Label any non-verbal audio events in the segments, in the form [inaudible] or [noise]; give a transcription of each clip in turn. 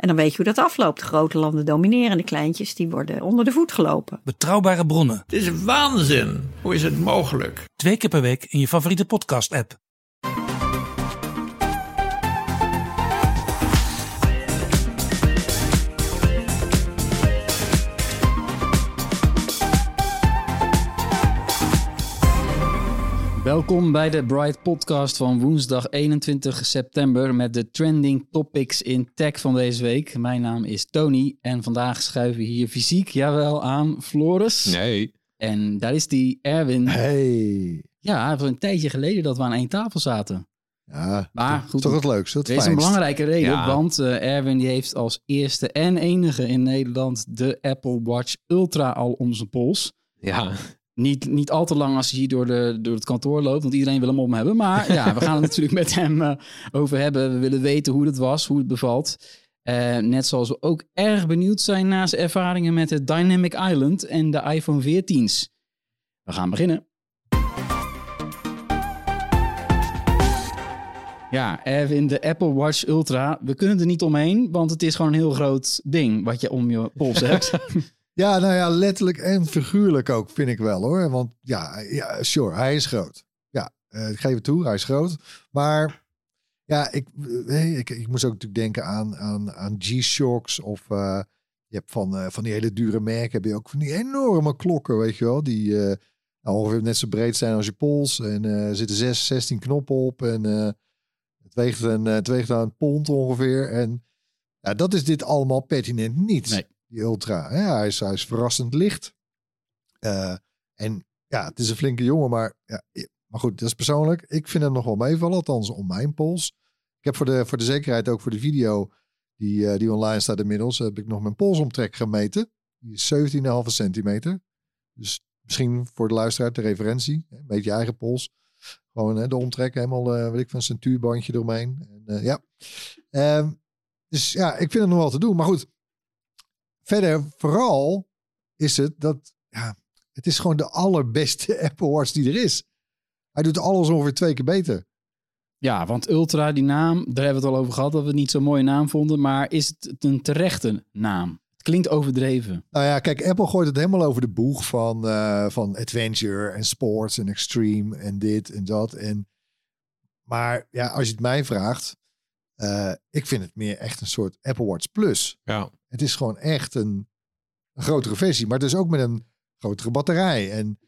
En dan weet je hoe dat afloopt. De grote landen domineren, de kleintjes die worden onder de voet gelopen. Betrouwbare bronnen, Het is waanzin. Hoe is het mogelijk? twee keer per week in je favoriete podcast-app. Welkom bij de Bright Podcast van woensdag 21 september met de trending topics in tech van deze week. Mijn naam is Tony en vandaag schuiven we hier fysiek, jawel, aan Floris. Nee. En daar is die Erwin. Hey. Ja, voor een tijdje geleden dat we aan één tafel zaten. Ja, Maar toch- goed, toch het leukste. Het Er is een belangrijke reden, Ja. want eh, Erwin die heeft als eerste en enige in Nederland de Apple Watch Ultra al om zijn pols. Ja. Niet, niet al te lang als hij hier door, de, door het kantoor loopt, want iedereen wil hem om hebben. Maar ja, we gaan het [laughs] natuurlijk met hem eh, over hebben. We willen weten hoe het was, hoe het bevalt. Eh, net zoals we ook erg benieuwd zijn naar zijn ervaringen met het Dynamic Island en de iPhone 14's. We gaan beginnen. Ja, Erwin, de Apple Watch Ultra. We kunnen er niet omheen, want het is gewoon een heel groot ding wat je om je pols hebt. [laughs] Ja, nou ja, letterlijk en figuurlijk ook, vind ik wel hoor. Want ja, ja sure, hij is groot. Ja, eh, ik geef het toe, hij is groot. Maar ja, ik, eh, ik, ik moest ook natuurlijk denken aan, aan, aan G-Shocks of... eh, je hebt van, van die hele dure merken, heb je ook van die enorme klokken, weet je wel. Die nou, ongeveer net zo breed zijn als je pols. En er zitten 6, 16 knoppen op. En het, weegt een, het weegt een pond ongeveer. En ja, dat is dit allemaal pertinent niet. Nee. Die Ultra. Hè? Hij, is, hij is verrassend licht. Eh, en ja, het is een flinke jongen, maar, ja, maar goed, dat is persoonlijk. Ik vind hem nog wel meevallen, althans om mijn pols. Ik heb voor de, voor de zekerheid ook voor de video die, eh, die online staat inmiddels, heb ik nog mijn polsomtrek gemeten. Die is 17,5 centimeter. Dus misschien voor de luisteraar de referentie. Een beetje je eigen pols. Gewoon hè, de omtrek, helemaal, eh weet ik, van centuurbandje eromheen. En, ja. Ehm, dus ja, ik vind het nog wel te doen. Maar goed, verder vooral is het dat, ja, het is gewoon de allerbeste [laughs] Apple Watch die er is. Hij doet alles ongeveer twee keer beter. Ja, want Ultra, die naam, daar hebben we het al over gehad, dat we het niet zo'n mooie naam vonden. Maar is het een terechte naam? Het klinkt overdreven. Nou ja, kijk, Apple gooit het helemaal over de boeg van, eh, van adventure en sports en extreme en dit en dat. En, maar ja, als je het mij vraagt, eh, ik vind het meer echt een soort Apple Watch Plus. Ja. Het is gewoon echt een, een grotere versie, maar dus ook met een grotere batterij. En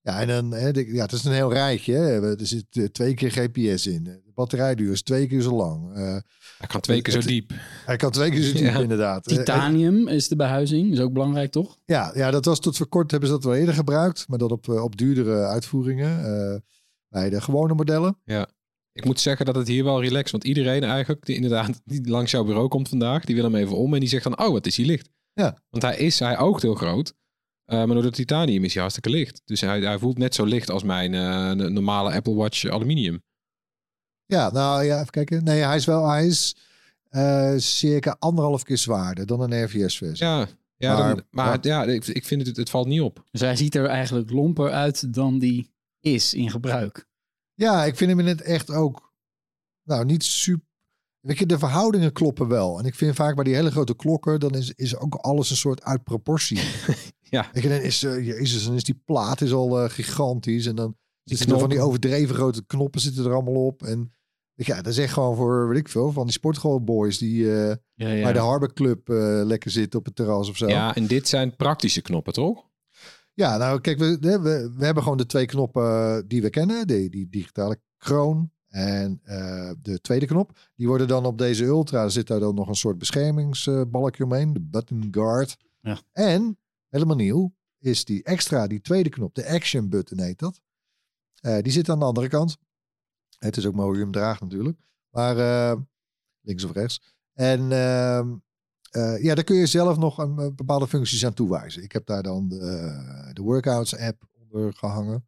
ja, en dan, hè, de- ja, het is een heel rijtje. Hè. Er zit eh, twee keer GPS in. De batterijduur is twee keer zo lang. Eh, Hij kan twee keer zo Het- diep. hij kan twee keer zo diep, Ja. inderdaad. Eh, Titanium is de behuizing, is ook belangrijk toch? Ja, ja, dat was tot voor kort hebben ze dat wel eerder gebruikt, maar dat op, op duurdere uitvoeringen eh, bij de gewone modellen. Ik moet zeggen dat het hier wel relaxed, want iedereen eigenlijk die inderdaad [laughs] die langs jouw bureau komt vandaag, die wil hem even om en die zegt dan, oh, wat is hier licht? Ja. Want hij is, hij oogt heel groot, eh, maar door de titanium is hij hartstikke licht. Dus hij, hij voelt net zo licht als mijn eh, normale Apple Watch aluminium. Ja, nou ja, even kijken. Nee, hij is wel, hij is eh, circa anderhalf keer zwaarder dan een RVS-versie. Ja, ja Maar- dan- maar, maar- ja, ik, ik vind het, het valt niet op. Dus hij ziet er eigenlijk lomper uit dan die is in gebruik. Ja, ik vind hem in het echt ook, nou niet super. Weet je, de verhoudingen kloppen wel. En ik vind vaak bij die hele grote klokken, dan is, is ook alles een soort uit proportie. [laughs] Ja. Je, dan is, jezus, dan is die plaat is al eh, gigantisch. En dan zitten er van die overdreven grote knoppen zitten er allemaal op. En ja, dat is echt gewoon voor, weet ik veel, van die sportschoolboys die eh, Ja, bij de Harbor Club lekker zitten op het terras of zo. Ja, en dit zijn praktische knoppen, toch? Ja, nou kijk, we, we, we hebben gewoon de twee knoppen die we kennen. Die, die digitale kroon En eh, de tweede knop, die worden dan op deze Ultra, zit daar dan nog een soort beschermingsbalkje omheen, de button guard. Ja. En, helemaal nieuw, is die extra, die tweede knop, de action button heet dat. Eh, die zit aan de andere kant. Het is ook mooi draagt natuurlijk. Maar eh, links of rechts. En eh, ja, daar kun je zelf nog een, eh, bepaalde functies aan toewijzen. Ik heb daar dan de, eh, de workouts app onder gehangen.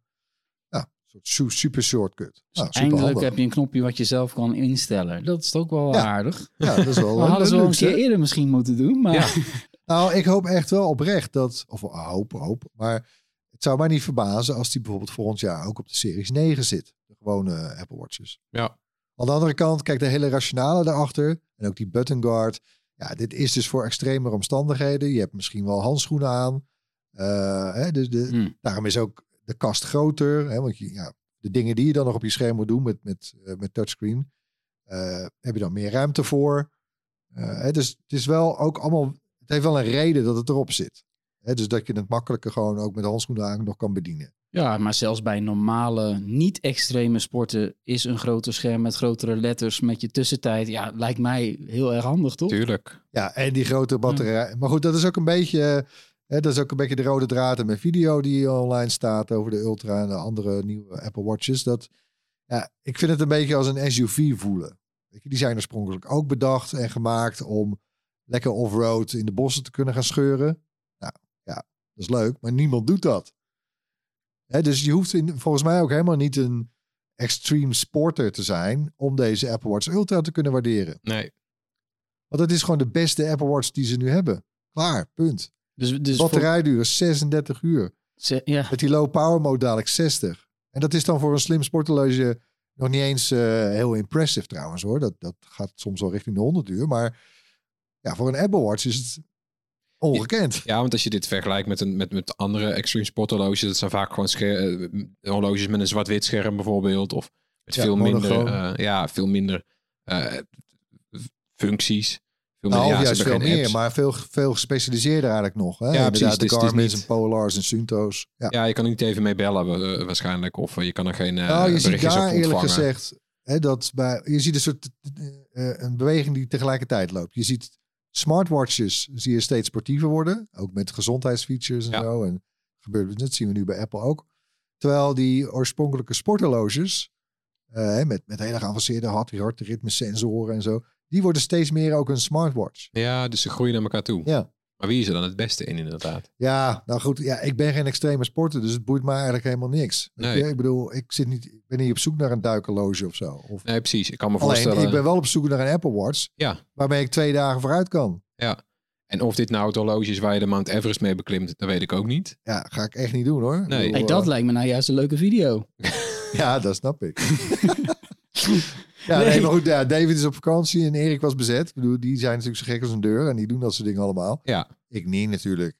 Ja, een soort su- super shortcut. Nou, super Eindelijk handig. heb je een knopje wat je zelf kan instellen. Dat is ook wel Ja. aardig. Ja, dat is wel [laughs] We hadden ze wel een keer eerder misschien moeten doen. Maar Ja. [laughs] Nou, ik hoop echt wel oprecht dat, of hoop, hoop, maar het zou mij niet verbazen als die bijvoorbeeld volgend jaar ook op de Series 9 zit. De gewone Apple Watches. Ja. Aan de andere kant, kijk de hele rationale daarachter en ook die button guard. Ja, dit is dus voor extremere omstandigheden. Je hebt misschien wel handschoenen aan. Eh, hè, dus de, Hmm. daarom is ook de kast groter. Hè, want je, ja, de dingen die je dan nog op je scherm moet doen met, met, eh, met touchscreen, eh, heb je dan meer ruimte voor. Hè, dus het is wel ook allemaal, het heeft wel een reden dat het erop zit. Hè, dus dat je het makkelijker gewoon ook met handschoenen aan nog kan bedienen. Ja, maar zelfs bij normale, niet-extreme sporten is een groter scherm met grotere letters met je tussentijd. Ja, lijkt mij heel erg handig, toch? Tuurlijk. Ja, en die grote batterij. Maar goed, dat is ook een beetje. Hè, dat is ook een beetje de rode draad in mijn video die online staat over de Ultra en de andere nieuwe Apple Watches. Dat, ja, ik vind het een beetje als een SUV voelen. Weet je, die zijn oorspronkelijk ook bedacht en gemaakt om lekker off-road in de bossen te kunnen gaan scheuren. Nou ja, dat is leuk, maar niemand doet dat. Dus je hoeft in, volgens mij ook helemaal niet een extreme sporter te zijn om deze Apple Watch Ultra te kunnen waarderen. Nee. Want het is gewoon de beste Apple Watch die ze nu hebben. Klaar, punt. Dus, dus Batterijduur is 36 uur. ze- ja, Met die low power mode dadelijk 60. En dat is dan voor een slim sporthorloge nog niet eens eh, heel impressive trouwens hoor. Dat, dat gaat soms wel richting de 100 uur. Maar ja, voor een Apple Watch is het ongekend. Ja, want als je dit vergelijkt met, een, met, met andere extreme sport horloges, dat zijn vaak gewoon scher- eh, horloges met een zwart-wit scherm bijvoorbeeld. Of met Ja, veel minder, eh, ja, veel minder eh, functies. Veel Nou, minder, ja, juist veel meer, apps. maar veel, veel gespecialiseerder eigenlijk nog. Hè? Ja, precies, De dus is Garmin's en Polars en Sunto's. Ja. Ja, je kan niet even mee bellen eh, waarschijnlijk. Of eh, je kan er geen eh nou, je ziet daar op eerlijk gezegd, hè, dat bij, je ziet een soort eh, een beweging die tegelijkertijd loopt. Je ziet smartwatches zie je steeds sportiever worden, ook met gezondheidsfeatures en Ja. zo. En gebeurt dat zien we nu bij Apple ook. Terwijl die oorspronkelijke sporthorloges eh, met, met hele geavanceerde hart, hartritmesensoren en zo, die worden steeds meer ook een smartwatch. Ja, dus ze groeien naar elkaar toe. Ja. Maar wie is er dan het beste in inderdaad? Ja, nou goed. Ja, ik ben geen extreme sporter, dus het boeit me eigenlijk helemaal niks. Nee. je? Ik bedoel, ik, zit niet, ik ben niet op zoek naar een duikerloge of zo. Of, Nee, precies. Ik kan me alleen, voorstellen... ik ben wel op zoek naar een Apple Watch, Ja, waarmee ik twee dagen vooruit kan. ja. En of dit nou het horloge is waar je de Mount Everest mee beklimt, dat weet ik ook niet. Ja, ga ik echt niet doen hoor. Nee. bedoel, hey, dat eh, lijkt me nou juist een leuke video. [laughs] Ja, dat snap ik. [laughs] ja, nee. Nee. maar goed, ja, David is op vakantie en Erik was bezet. Ik bedoel, die zijn natuurlijk zo gek als een deur en die doen dat soort dingen allemaal. Ja. Ik niet natuurlijk.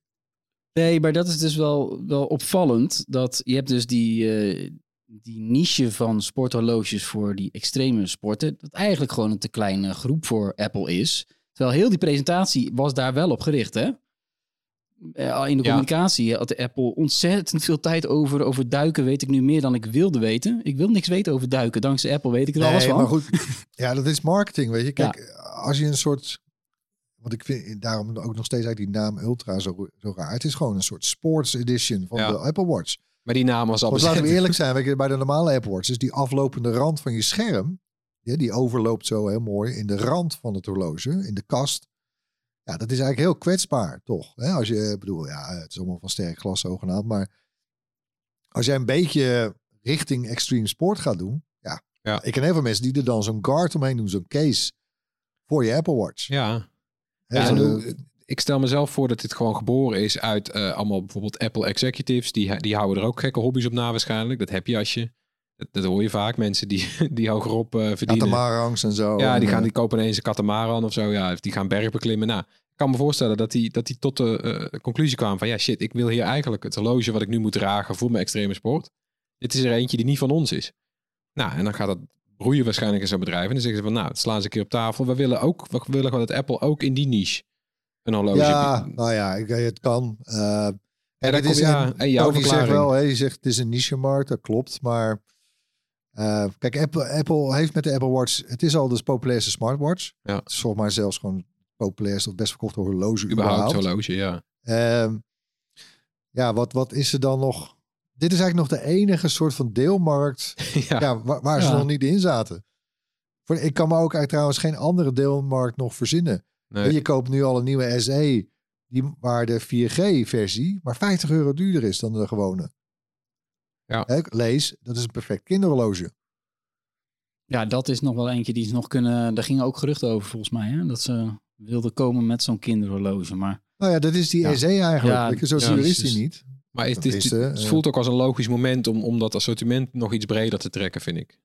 Nee, maar dat is dus wel, wel opvallend. Dat je hebt dus die, eh, die niche van sporthorloges voor die extreme sporten. Dat eigenlijk gewoon een te kleine groep voor Apple is. Terwijl heel die presentatie was daar wel op gericht, hè? Eh, In de Ja. communicatie had de Apple ontzettend veel tijd over. Over duiken weet ik nu meer dan ik wilde weten. Ik wil niks weten over duiken. Dankzij Apple weet ik er alles van. maar goed. [laughs] Ja, dat is marketing, weet je. Kijk, als je een soort... Want ik vind daarom ook nog steeds eigenlijk die naam Ultra zo, zo raar. Het is gewoon een soort sports edition van Ja. de Apple Watch. Maar die naam was al Want laten we eerlijk zijn, weet je, bij de normale Apple Watch is die aflopende rand van je scherm, ja, die overloopt zo heel mooi in de rand van het horloge, in de kast. Ja, dat is eigenlijk heel kwetsbaar, toch? Hè? Als je, bedoel, ja, het is allemaal van sterk glas zogenaamd, maar als jij een beetje richting extreme sport gaat doen, ja, Ja. ik ken heel veel mensen die er dan zo'n guard omheen doen, zo'n case voor je Apple Watch. Ja. Ja, de- ik stel mezelf voor dat dit gewoon geboren is uit eh, allemaal bijvoorbeeld Apple executives. Die, die houden er ook gekke hobby's op na waarschijnlijk. Dat heb je als je... Dat, dat hoor je vaak. Mensen die, [laughs] die hogerop eh verdienen. Katamarangs en zo. Ja, die, gaan, die kopen ineens een katamaran of zo. Ja, of die gaan berg beklimmen. Nou, ik kan me voorstellen dat die, dat die tot de eh, conclusie kwamen van... Ja, shit, ik wil hier eigenlijk het horloge wat ik nu moet dragen voor mijn extreme sport. Dit is er eentje die niet van ons is. Nou, en dan gaat dat broeien waarschijnlijk in zo'n bedrijf. En dan zeggen ze van, nou, het slaan ze een keer op tafel. We willen ook, we willen gewoon dat Apple ook in die niche een horloge... Ja, nou ja, ik, het kan. Eh en kom- is ja, en jouw Tony zegt verklaring. wel, hè, je zegt het is een niche markt, dat klopt. Maar Eh, kijk, Apple, Apple heeft met de Apple Watch... Het is al de populairste smartwatch. Ja. Het is volgens mij zelfs gewoon het populairste of best verkochte horloge Überhaupt überhaupt. horloge, ja. Ehm, ja, wat, wat is er dan nog? Dit is eigenlijk nog de enige soort van deelmarkt [laughs] ja. ja. waar, waar ze Ja. nog niet in zaten. Voor, ik kan me ook eigenlijk trouwens geen andere deelmarkt nog verzinnen. Nee. Je koopt nu al een nieuwe SE, die, waar de 4G-versie maar 50 euro duurder is dan de gewone. Ja. Lees, dat is een perfect kinderhorloge. Ja, dat is nog wel eentje die ze nog kunnen... Daar gingen ook geruchten over volgens mij. Hè? Dat ze wilden komen met zo'n kinderhorloge. Maar Nou ja, dat is die Ja. SE eigenlijk. Ja, zo ja, is die niet. Maar het, is, is, eh, het voelt ook als een logisch moment om, om dat assortiment nog iets breder te trekken, vind ik.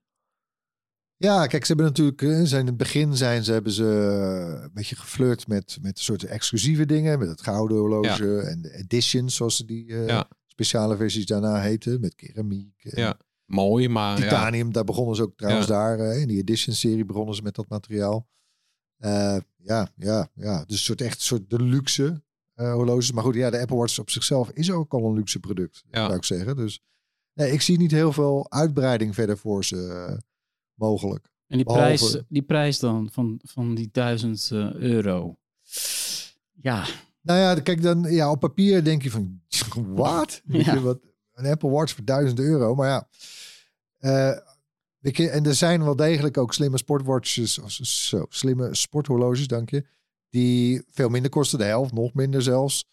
Ja, kijk, ze hebben natuurlijk, eh, zijn in het begin zijn ze, hebben ze eh, een beetje geflirt met, met een soort exclusieve dingen. Met het gouden horloge en de editions, zoals ze die eh, Ja. Speciale versies daarna heten. Met keramiek. Ja, Mooi, maar ja, Titanium, daar begonnen ze ook trouwens Ja. daar. eh, in die edition serie begonnen ze met dat materiaal. Eh, ja, ja, ja. Dus een soort echt soort de luxe eh, horloges. Maar goed, ja, de Apple Watch op zichzelf is ook al een luxe product, Ja. zou ik zeggen. Dus nee, ik zie niet heel veel uitbreiding verder voor ze mogelijk. En die, Behalve- prijs, die prijs dan van, van die 1000 eh, euro. Ja, Nou ja, kijk dan, ja, op papier denk je van, [laughs] wat? [laughs] Ja. je, wat? Een Apple Watch voor 1000 euro. Maar ja, je, en er zijn wel degelijk ook slimme sportwatches, of zo, slimme sporthorloges, dank je, die veel minder kosten, de helft, nog minder zelfs.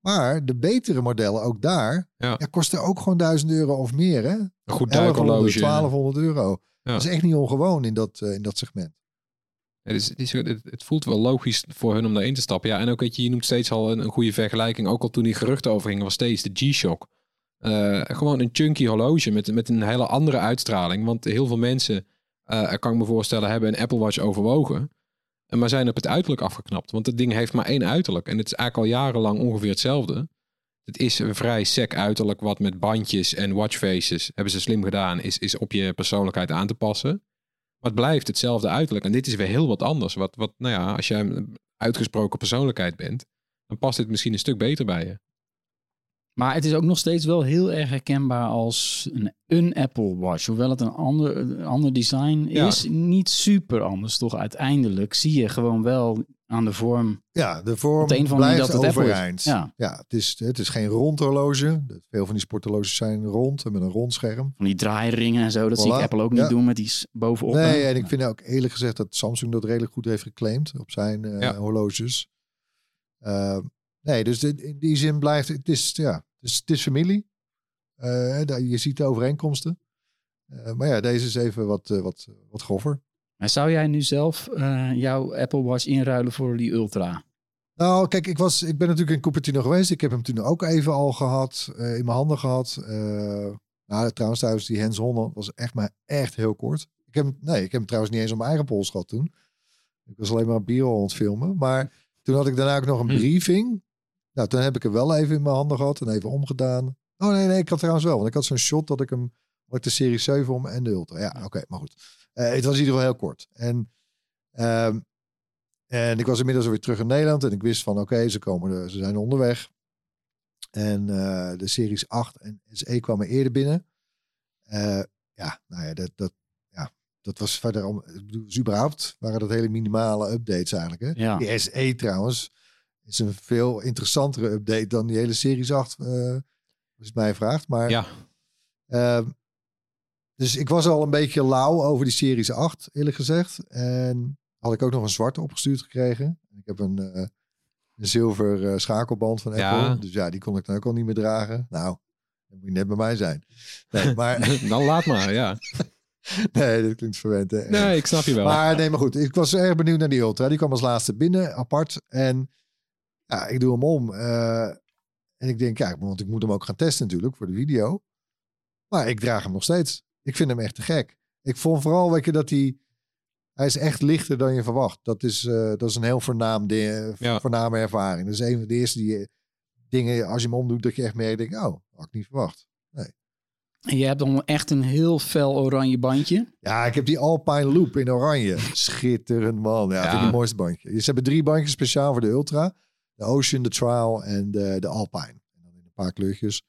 Maar de betere modellen, ook daar, Ja. ja. kosten ook gewoon 1000 euro of meer. Hè? een goed 1100, duikhorloge. 1200 euro. Ja. Dat is echt niet ongewoon in dat, eh, in dat segment. Het, is, het, het, voelt wel logisch voor hun om daarin te stappen. Ja, en ook weet je, je noemt steeds al een, een goede vergelijking. Ook al toen die geruchten overgingen, was steeds de G-Shock. Eh, gewoon een chunky horloge met, met een hele andere uitstraling. Want heel veel mensen, eh, kan ik me voorstellen, hebben een Apple Watch overwogen. eh, Maar zijn op het uiterlijk afgeknapt. Want het ding heeft maar één uiterlijk. En het is eigenlijk al jarenlang ongeveer hetzelfde. Het is een vrij sec uiterlijk wat met bandjes en watchfaces, hebben ze slim gedaan, is, is op je persoonlijkheid aan te passen. Maar het blijft hetzelfde uiterlijk. En dit is weer heel wat anders. Wat, wat, nou ja, als jij een uitgesproken persoonlijkheid bent, dan past dit misschien een stuk beter bij je. Maar het is ook nog steeds wel heel erg herkenbaar als een, een Apple Watch. Hoewel het een ander, een ander design Ja. is, niet super anders toch uiteindelijk. Zie je gewoon wel aan de vorm. Ja, de vorm een manier blijft dat het Apple is. overeind. Ja. Ja, het, is, het is geen rond horloge. Veel van die sporthorloges zijn rond en met een rond scherm. Van die draairaringen en zo. Dat zie ik. Apple ook niet Ja. doen met die bovenop. Nee, en ik vind ook eerlijk gezegd dat Samsung dat redelijk goed heeft geclaimd op zijn eh, Ja. horloges. Eh, nee, dus in die zin blijft het is, ja, is, het is familie. Eh, je ziet de overeenkomsten. Eh, maar ja, deze is even wat, eh, wat, wat groffer. Maar zou jij nu zelf jouw Apple Watch inruilen voor die Ultra? Nou, kijk, ik, was, ik ben natuurlijk in Cupertino geweest. Ik heb hem toen ook even al gehad, eh, in mijn handen gehad. Eh, nou, trouwens, thuis die hands-on was echt maar echt heel kort. Ik heb, nee, ik heb hem trouwens niet eens op mijn eigen pols gehad toen. Ik was alleen maar een bio aan het filmen. Maar toen had ik daarna ook nog een Hm. briefing. Nou, toen heb ik hem wel even in mijn handen gehad en even omgedaan. Oh nee, nee, ik had trouwens wel. Want ik had zo'n shot dat ik hem, had ik de Serie 7 om en de Ultra. Ja, oké, maar goed. Eh, het was in ieder geval heel kort. En ehm, en ik was inmiddels weer terug in Nederland en ik wist van oké, ze komen, er- ze zijn onderweg. En eh, de series 8 en SE kwamen eerder binnen. Eh, ja, nou ja, dat, dat, ja, dat was verder om, ik bedoel, dus überhaupt waren dat hele minimale updates eigenlijk. Hè? Ja. Die SE trouwens is een veel interessantere update dan die hele series 8, eh, als je het mij vraagt. Maar Ja, Ehm, dus ik was al een beetje lauw over die Series 8, eerlijk gezegd. En had ik ook nog een zwarte opgestuurd gekregen. Ik heb een, eh, een zilver eh, schakelband van Apple. Ja. Dus ja, die kon ik dan ook al niet meer dragen. Nou, dat moet je net bij mij zijn. Nee, maar [laughs] dan laat maar, ja. [laughs] nee, dat klinkt verwend. Hè? Nee, ik snap je wel. Maar nee, maar goed. Ik was erg benieuwd naar die Ultra. Die kwam als laatste binnen, apart. En ja, ik doe hem om. eh, en ik denk, ja, want ik moet hem ook gaan testen natuurlijk voor de video. Maar ik draag hem nog steeds. Ik vind hem echt te gek. Ik vond vooral, weet je, dat hij... Hij is echt lichter dan je verwacht. Dat is, eh, dat is een heel voornaam ding, Ja. voorname ervaring. Dat is een van de eerste die, dingen, als je hem omdoet, dat je echt meer denkt, oh, had ik niet verwacht. En je hebt dan echt een heel fel oranje bandje. Ja, ik heb die Alpine Loop in oranje. [laughs] Schitterend man. Ja, Ja. vind ik het mooiste bandje. Ze hebben drie bandjes speciaal voor de Ultra. De Ocean, de Trial en de, de Alpine. En dan in een paar kleurtjes.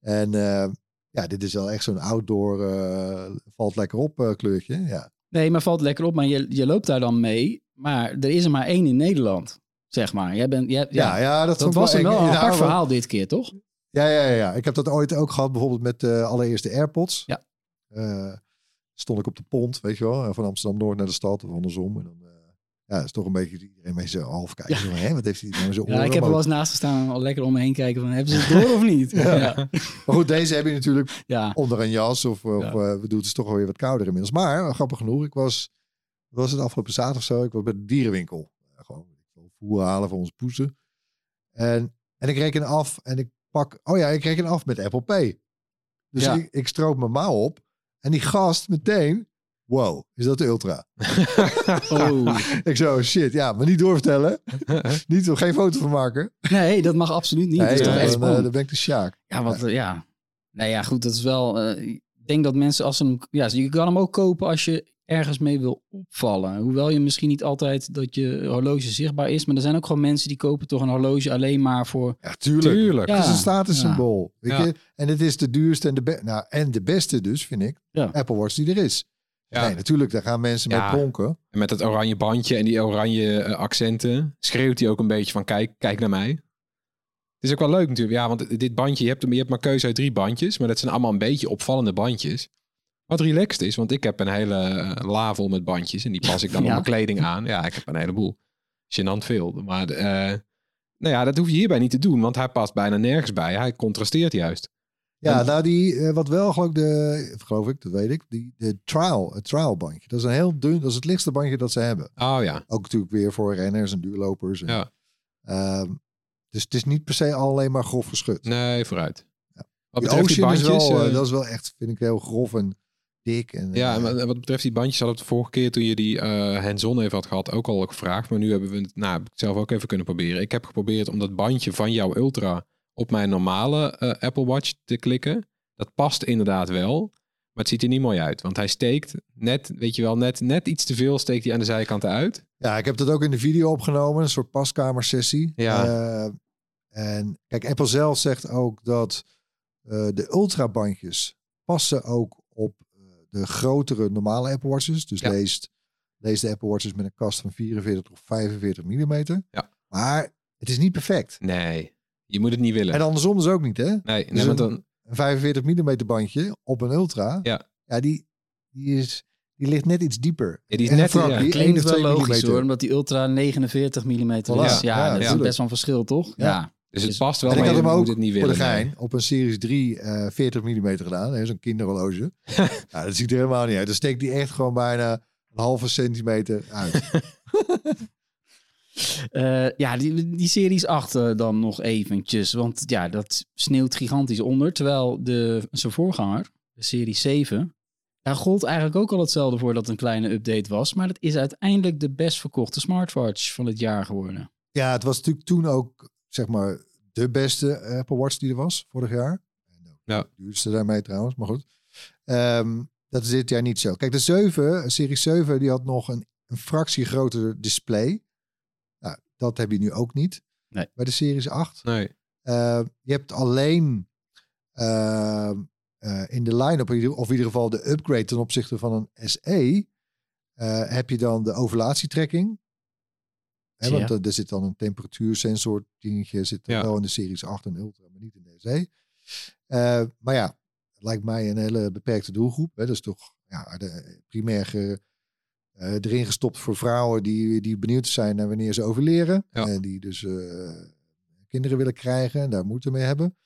En eh, ja, dit is wel echt zo'n outdoor, eh, valt lekker op eh, kleurtje. Ja. Nee, maar valt lekker op. Maar je, je loopt daar dan mee. Maar er is er maar één in Nederland, zeg maar. Jij bent, jij, ja, Ja, ja, dat, was een eng. wel een Ja, apart verhaal dit keer, toch? Ja, ja, ja, ja. Ik heb dat ooit ook gehad, bijvoorbeeld met de allereerste AirPods. Ja. Stond ik op de pont, weet je wel, van Amsterdam Noord naar de stad of andersom. En dan, ja, dat is toch een beetje iedereen mee zo half kijken. Van, Hè, wat heeft hij nou zo Ja, ik heb er wel eens naast gestaan al lekker om me heen kijken van, hebben ze het door of niet? [laughs] Ja. ja. Maar goed, deze heb je natuurlijk [laughs] onder een jas of, of Ja. eh, bedoel, het is toch alweer wat kouder inmiddels. Maar eh, grappig genoeg, ik was, was het afgelopen zaterdag of zo, ik was bij de dierenwinkel. Eh, gewoon voer halen voor onze poezen. En, en ik reken af en ik pak, oh ja, ik reken af met Apple Pay. Dus Ja. ik, ik stroop mijn mouw op en die gast meteen, wow, is dat de Ultra? [laughs] Oh. ik zo, shit, ja, maar niet doorvertellen. [laughs] niet, geen foto van maken. Nee, dat mag absoluut niet. Nee, dat is toch dan, echt eh, spannend. dan ben ik de Sjaak. Ja, wat, eh, ja. Nou ja, goed, dat is wel... eh, ik denk dat mensen als ze hem... Ja, je kan hem ook kopen als je ergens mee wil opvallen. Hoewel je misschien niet altijd dat je horloge zichtbaar is. Maar er zijn ook gewoon mensen die kopen toch een horloge alleen maar voor... Ja, tuurlijk. Tuurlijk. Het is Ja. een statussymbool. Weet Ja. je? En het is de duurste en de, be nou, en de beste dus, vind ik. Ja. Apple Watch die er is. Ja. Nee, natuurlijk, daar gaan mensen Ja. mee pronken. En met dat oranje bandje en die oranje eh, accenten schreeuwt hij ook een beetje van kijk, kijk naar mij. Het is ook wel leuk natuurlijk. Ja, want dit bandje, je hebt, je hebt maar keuze uit drie bandjes. Maar dat zijn allemaal een beetje opvallende bandjes. Wat relaxed is, want ik heb een hele eh, la vol met bandjes. En die pas ik dan [laughs] Ja. op mijn kleding aan. Ja, ik heb een heleboel. Gênant veel. Maar eh, nou ja, dat hoef je hierbij niet te doen. Want hij past bijna nergens bij. Hij contrasteert juist. Ja, En- nou die, eh, wat wel geloof ik, de, geloof ik, dat weet ik, die, de trial, het trial bandje. Dat is een heel dun, dat is het lichtste bandje dat ze hebben. Oh ja. Ook natuurlijk weer voor renners en duurlopers. En, Ja. ehm, dus het is niet per se alleen maar grof geschud. Nee, vooruit. Wat Die betreft die Ocean is bandjes... wel, eh, eh, dat is wel echt, vind ik, heel grof en dik. En, Ja, en wat betreft die bandjes hadden we de vorige keer toen je die eh hands-on even had gehad ook al gevraagd. Maar nu hebben we het, nou, zelf ook even kunnen proberen. Ik heb geprobeerd om dat bandje van jouw Ultra op mijn normale eh, Apple Watch te klikken. Dat past inderdaad wel, maar het ziet er niet mooi uit. Want hij steekt net, weet je wel, net, net iets te veel steekt hij aan de zijkanten uit. Ja, ik heb dat ook in de video opgenomen, een soort paskamersessie. Ja. Eh, en kijk, Apple zelf zegt ook dat eh, de ultrabandjes passen ook op eh, de grotere normale Apple Watches. Dus Ja. leest, leest de Apple Watches met een kast van 44 of 45 mm. Ja. Maar het is niet perfect. Nee, je moet het niet willen. En andersom dus ook niet, hè? nee, nee Dus want een- dan, Een 45 mm bandje op een ultra. Ja. Ja, die, die, is, die ligt net iets dieper. Ja, die is En net- Frank, ja. die Klinkt 1 of wel 2 logisch millimeter. hoor, omdat die Ultra 49 mm is. Voilà. Ja, Ja, dat is best wel een verschil, toch? Ja. Ja. dus het Dus- past wel, En ik had hem moet ook het niet voor willen. de nee. gein op een Series 3 eh 40 mm gedaan. hè, Zo'n kinderhorloge. [laughs] ja, dat ziet er helemaal niet uit. Dan steekt die echt gewoon bijna een halve centimeter uit. [laughs] Eh, ja, die, die series 8 eh, dan nog eventjes. Want ja, dat sneeuwt gigantisch onder. Terwijl de, zijn voorganger, de serie 7... Daar gold eigenlijk ook al hetzelfde voor dat het een kleine update was. Maar het is uiteindelijk de best verkochte smartwatch van het jaar geworden. ja, het was natuurlijk toen ook, zeg maar, de beste Apple Watch die er was vorig jaar. Ja. de duurste daarmee trouwens, maar goed. Ehm, dat is dit jaar niet zo. Kijk, de 7, serie 7, die had nog een, een fractie groter display. Dat heb je nu ook niet. Nee. Bij de series 8. Nee. Uh, je hebt alleen uh, uh, in de line-up, of in ieder geval de upgrade ten opzichte van een SE, uh, heb je dan de ovulatietrekking. Hè, want er, er zit dan een temperatuursensor dingetje, zit er Ja. wel in de Series 8 en Ultra, maar niet in de SE. Uh, maar ja, het lijkt mij een hele beperkte doelgroep. Hè. Dat is toch ja, de, primair ge, uh, erin gestopt voor vrouwen die, die benieuwd zijn naar wanneer ze overleren. Ja. En die dus uh, kinderen willen krijgen en daar moeite mee hebben.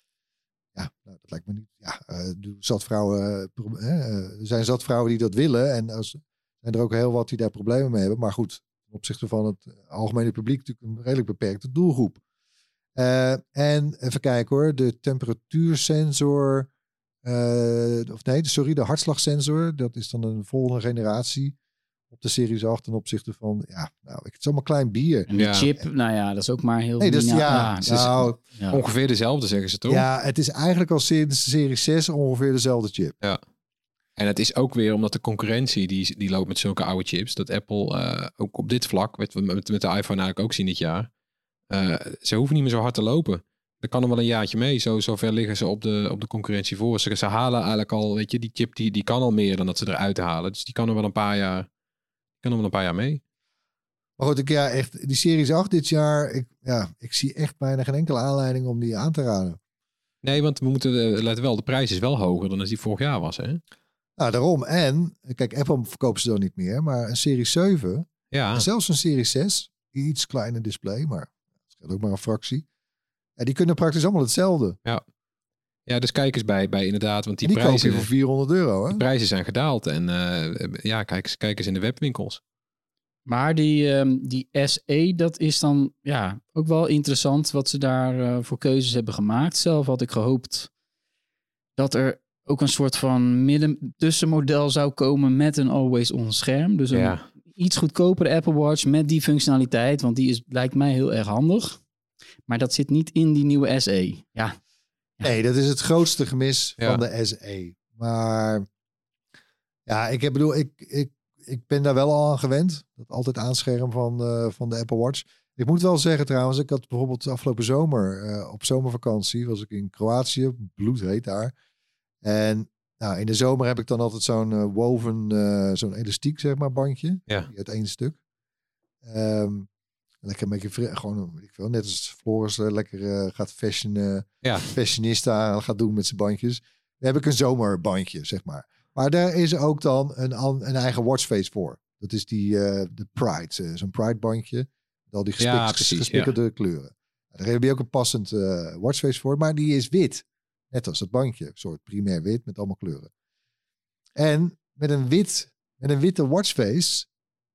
Ja, nou, dat lijkt me niet. Ja, uh, zat vrouwen, er zijn zat vrouwen die dat willen. En er zijn er ook heel wat die daar problemen mee hebben. Maar goed, ten opzichte van het algemene publiek natuurlijk een redelijk beperkte doelgroep. En even kijken hoor, de temperatuursensor. Of nee, sorry, de hartslagsensor. Dat is dan een volgende generatie op de Series 8 ten opzichte van, ja, nou, het is allemaal klein bier. En die ja. chip, nou ja, dat is ook maar heel... Nee, dus, ja, ja, nou, ja. ongeveer dezelfde zeggen ze toch? Ja, het is eigenlijk al sinds de Serie 6 ongeveer dezelfde chip. Ja. En het is ook weer omdat de concurrentie die, die loopt met zulke oude chips, dat Apple uh, ook op dit vlak, wat we met, met de iPhone eigenlijk ook zien dit jaar, uh, ze hoeven niet meer zo hard te lopen. dat kan nog wel een jaartje mee. Zo, zover liggen ze op de, op de concurrentie voor. Ze, ze halen eigenlijk al, weet je, die chip die, die kan al meer dan dat ze eruit halen. Dus die kan er wel een paar jaar, kan wel een paar jaar mee. Maar goed, ik, ja, echt, die Series 8 dit jaar, ik, ja, ik zie echt bijna geen enkele aanleiding om die aan te raden. Nee, want we moeten, eh, let wel, de prijs is wel hoger dan als die vorig jaar was, hè? Nou, daarom. En, kijk, Apple verkopen ze dan niet meer, maar een Serie 7, Ja, en zelfs een Serie 6, iets kleiner display, maar dat scheelt ook maar een fractie. Ja, die kunnen praktisch allemaal hetzelfde. ja dus kijk eens bij, bij inderdaad, want die, prijzen, voor 400 euro, hè? die prijzen zijn gedaald. En eh, ja, kijk, eens- kijk eens in de webwinkels. Maar die, ehm, die SE, dat is dan ja, ook wel interessant wat ze daar eh, voor keuzes hebben gemaakt. Zelf had ik gehoopt dat er ook een soort van midden tussenmodel zou komen met een always-on scherm. Dus een Ja. iets goedkopere Apple Watch met die functionaliteit, want die is, lijkt mij heel erg handig. Maar dat zit niet in die nieuwe SE. Ja, Nee, dat is het grootste gemis Ja. van de SE. Maar ja, ik heb, bedoel, ik, ik, ik ben daar wel al aan gewend. Dat altijd aanscherm van, eh, van de Apple Watch. Ik moet wel zeggen trouwens, ik had bijvoorbeeld afgelopen zomer eh, op zomervakantie was ik in Kroatië, bloedheet daar. En nou, in de zomer heb ik dan altijd zo'n eh, woven, zo'n elastiek zeg maar bandje. Ja. Uit één stuk. Ehm, lekker een beetje gewoon, ik veel, net als Floris eh, lekker eh, gaat fashion, eh, Ja. fashionista gaat doen met zijn bandjes. Dan heb ik een zomerbandje, zeg maar. Maar daar is ook dan een, een eigen watchface voor. Dat is die de Pride, zo'n Pride bandje. Met al die gespik, Ja, precies, gespikkelde kleuren. Daar heb je ook een passend watchface voor, maar die is wit. Net als het bandje, een soort primair wit met allemaal kleuren. En met een, wit, met een witte watchface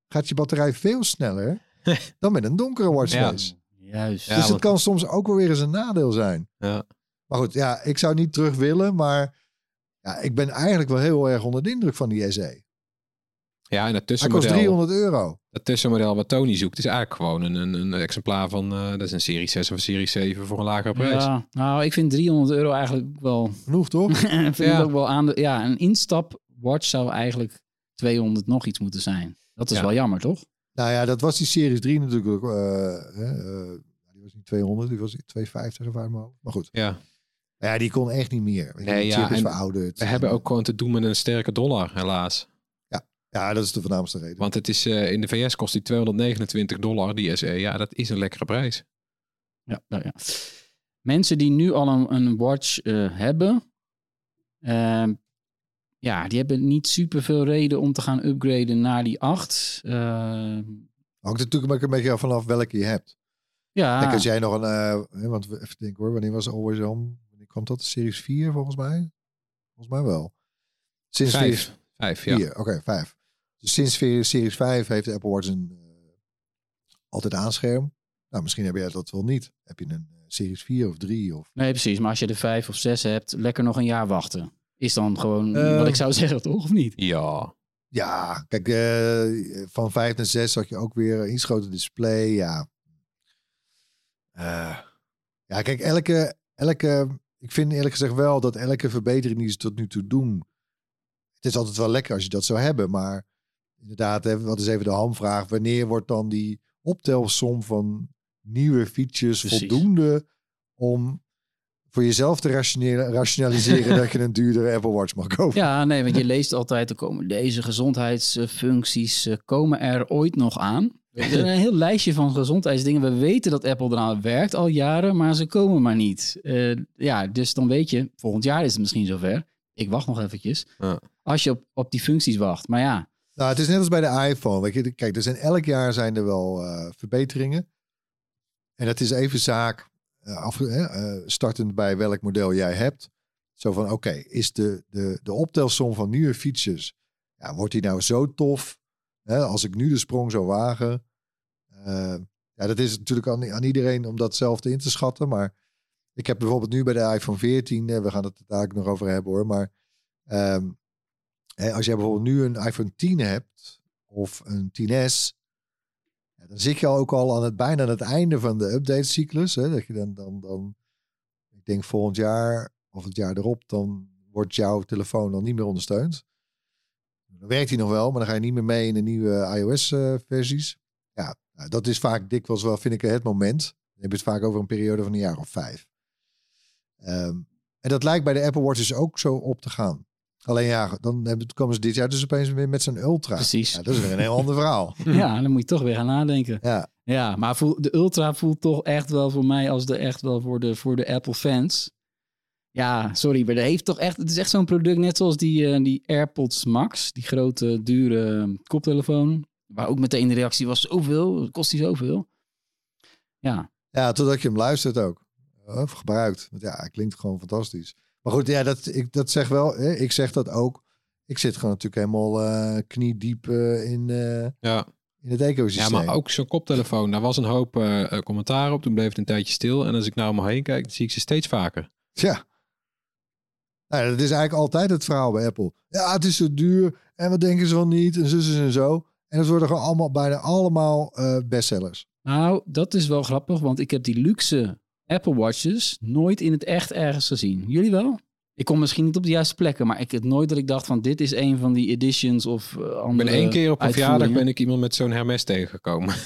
gaat je batterij veel sneller [laughs] dan met een donkere watchface. juist. Ja, dus het kan soms ook wel weer eens een nadeel zijn. Ja. Maar goed, ja, ik zou niet terug willen, maar ja, ik ben eigenlijk wel heel erg onder de indruk van die SE. Ja, en het Hij kost tussenmodel, 300 euro. dat tussenmodel wat Tony zoekt, is eigenlijk gewoon een, een, een exemplaar van, eh, dat is een serie 6 of een serie 7 voor een lagere prijs. Ja, nou, ik vind 300 euro eigenlijk wel Genoeg toch? [laughs] ik vind Ja. het ook wel aan de. Ja, een instap watch zou eigenlijk 200 nog iets moeten zijn. Dat is Ja. wel jammer, toch? Nou ja, dat was die Series 3 natuurlijk ook. eh, hè, eh, die was niet 200, die was 250 of uit mijn hoofd. Maar goed, Ja. ja, die kon echt niet meer. Weet je, Nee, die ja, chip is en verouderd. We hebben ook gewoon te doen met een sterke dollar, helaas. Ja, dat is de voornaamste reden. Want het is, eh, in de VS kost die 229 dollar, die SE. Ja, dat is een lekkere prijs. Ja, ja, ja. Mensen die nu al een, een watch eh, hebben, ehm, ja, die hebben niet super veel reden om te gaan upgraden naar die 8. Ehm, Hangt natuurlijk ook een beetje vanaf welke je hebt. ja, Kijk, als jij nog een, eh, hè, want even denken hoor, wanneer was Always On? Wanneer kwam dat? Series 4 volgens mij? Volgens mij wel. Sinds Series Vijf. Vijf, ja. 4, oké, 5. Dus sinds Series Series 5 heeft de Apple Watch een eh, altijd aanscherm. Nou, misschien heb jij dat wel niet. Heb je een eh, Series 4 of 3 of... nee, precies. Maar als je de 5 of 6 hebt, lekker nog een jaar wachten. Is dan gewoon Eh, wat ik zou [laughs] zeggen, toch? Of niet? Ja. Ja, kijk, eh, van 5 naar 6 had je ook weer een iets groter display. Ja. Eh, ja, kijk, elke, elke... Ik vind eerlijk gezegd wel dat elke verbetering die ze tot nu toe doen... Het is altijd wel lekker als je dat zou hebben, maar... Inderdaad, hè, wat is even de hamvraag. Wanneer wordt dan die optelsom van nieuwe features Precies. voldoende om voor jezelf te rationaliseren [laughs] dat je een duurdere Apple Watch mag kopen? Ja, nee, want je leest altijd, er komen deze gezondheidsfuncties, eh, komen er ooit nog aan? Er is een heel lijstje van gezondheidsdingen. We weten dat Apple eraan werkt al jaren, maar ze komen maar niet. Eh, ja, dus dan weet je, volgend jaar is het misschien zover. Ik wacht nog eventjes. Ja. Als je op, op die functies wacht. Maar ja, Nou, het is net als bij de iPhone. Weet je, kijk, er zijn elk jaar zijn er wel eh, verbeteringen. En dat is even zaak, af, eh, eh, startend bij welk model jij hebt. Zo van, oké, is de, de, de optelsom van nieuwe features, ja, wordt die nou zo tof? Hè, als ik nu de sprong zou wagen. Eh, ja, dat is natuurlijk aan, aan iedereen om dat zelf in te schatten. Maar ik heb bijvoorbeeld nu bij de iPhone 14, eh, we gaan het daar ook nog over hebben hoor, maar ehm, Hè, als jij bijvoorbeeld nu een iPhone 10 hebt of een 10S, ja, dan zit je ook al aan het bijna aan het einde van de updatecyclus. Dat je dan, dan, dan, ik denk volgend jaar of het jaar erop, dan wordt jouw telefoon dan niet meer ondersteund. Dan werkt hij nog wel, maar dan ga je niet meer mee in de nieuwe iOS-versies. ja, nou, dat is vaak dikwijls wel, vind ik, het moment. Dan heb het vaak over een periode van een jaar of vijf. Ehm, en dat lijkt bij de Apple Watch dus ook zo op te gaan. Alleen ja, dan hebben- komen ze dit jaar dus opeens weer met zijn Ultra. Precies. Ja, dat is weer een heel ander verhaal. [laughs] Ja, dan moet je toch weer gaan nadenken. Ja. Ja, maar voel, de Ultra voelt toch echt wel voor mij als de echt wel voor de, voor de Apple fans. Ja, sorry, maar dat heeft toch echt. Het is echt zo'n product, net zoals die, eh, die AirPods Max, die grote, dure koptelefoon. Waar ook meteen de reactie was: zoveel, kost die zoveel? Ja, Ja, totdat je hem luistert ook. Of gebruikt. Want ja, hij klinkt gewoon fantastisch. Maar goed, ja, dat, ik, dat zeg wel. Hè, ik zeg dat ook. Ik zit gewoon natuurlijk helemaal eh kniediep eh, in, eh, Ja. in het Ja, ecosysteem. maar ook zo'n koptelefoon. Daar was een hoop commentaar op. Toen bleef het een tijdje stil. En als ik nou om me heen kijk, dan zie ik ze steeds vaker. Ja. Nou, dat is eigenlijk altijd het verhaal bij Apple. Ja, het is zo duur. En wat denken ze wel niet? En zo en zo. En het worden gewoon allemaal, bijna allemaal eh, bestsellers. nou, dat is wel grappig, want ik heb die luxe Apple Watches nooit in het echt ergens gezien. Jullie wel? Ik kom misschien niet op de juiste plekken, maar ik heb nooit dat ik dacht van dit is een van die editions of eh, Ik andere ben één keer op een verjaardag ben ik iemand met zo'n Hermes tegengekomen. [laughs]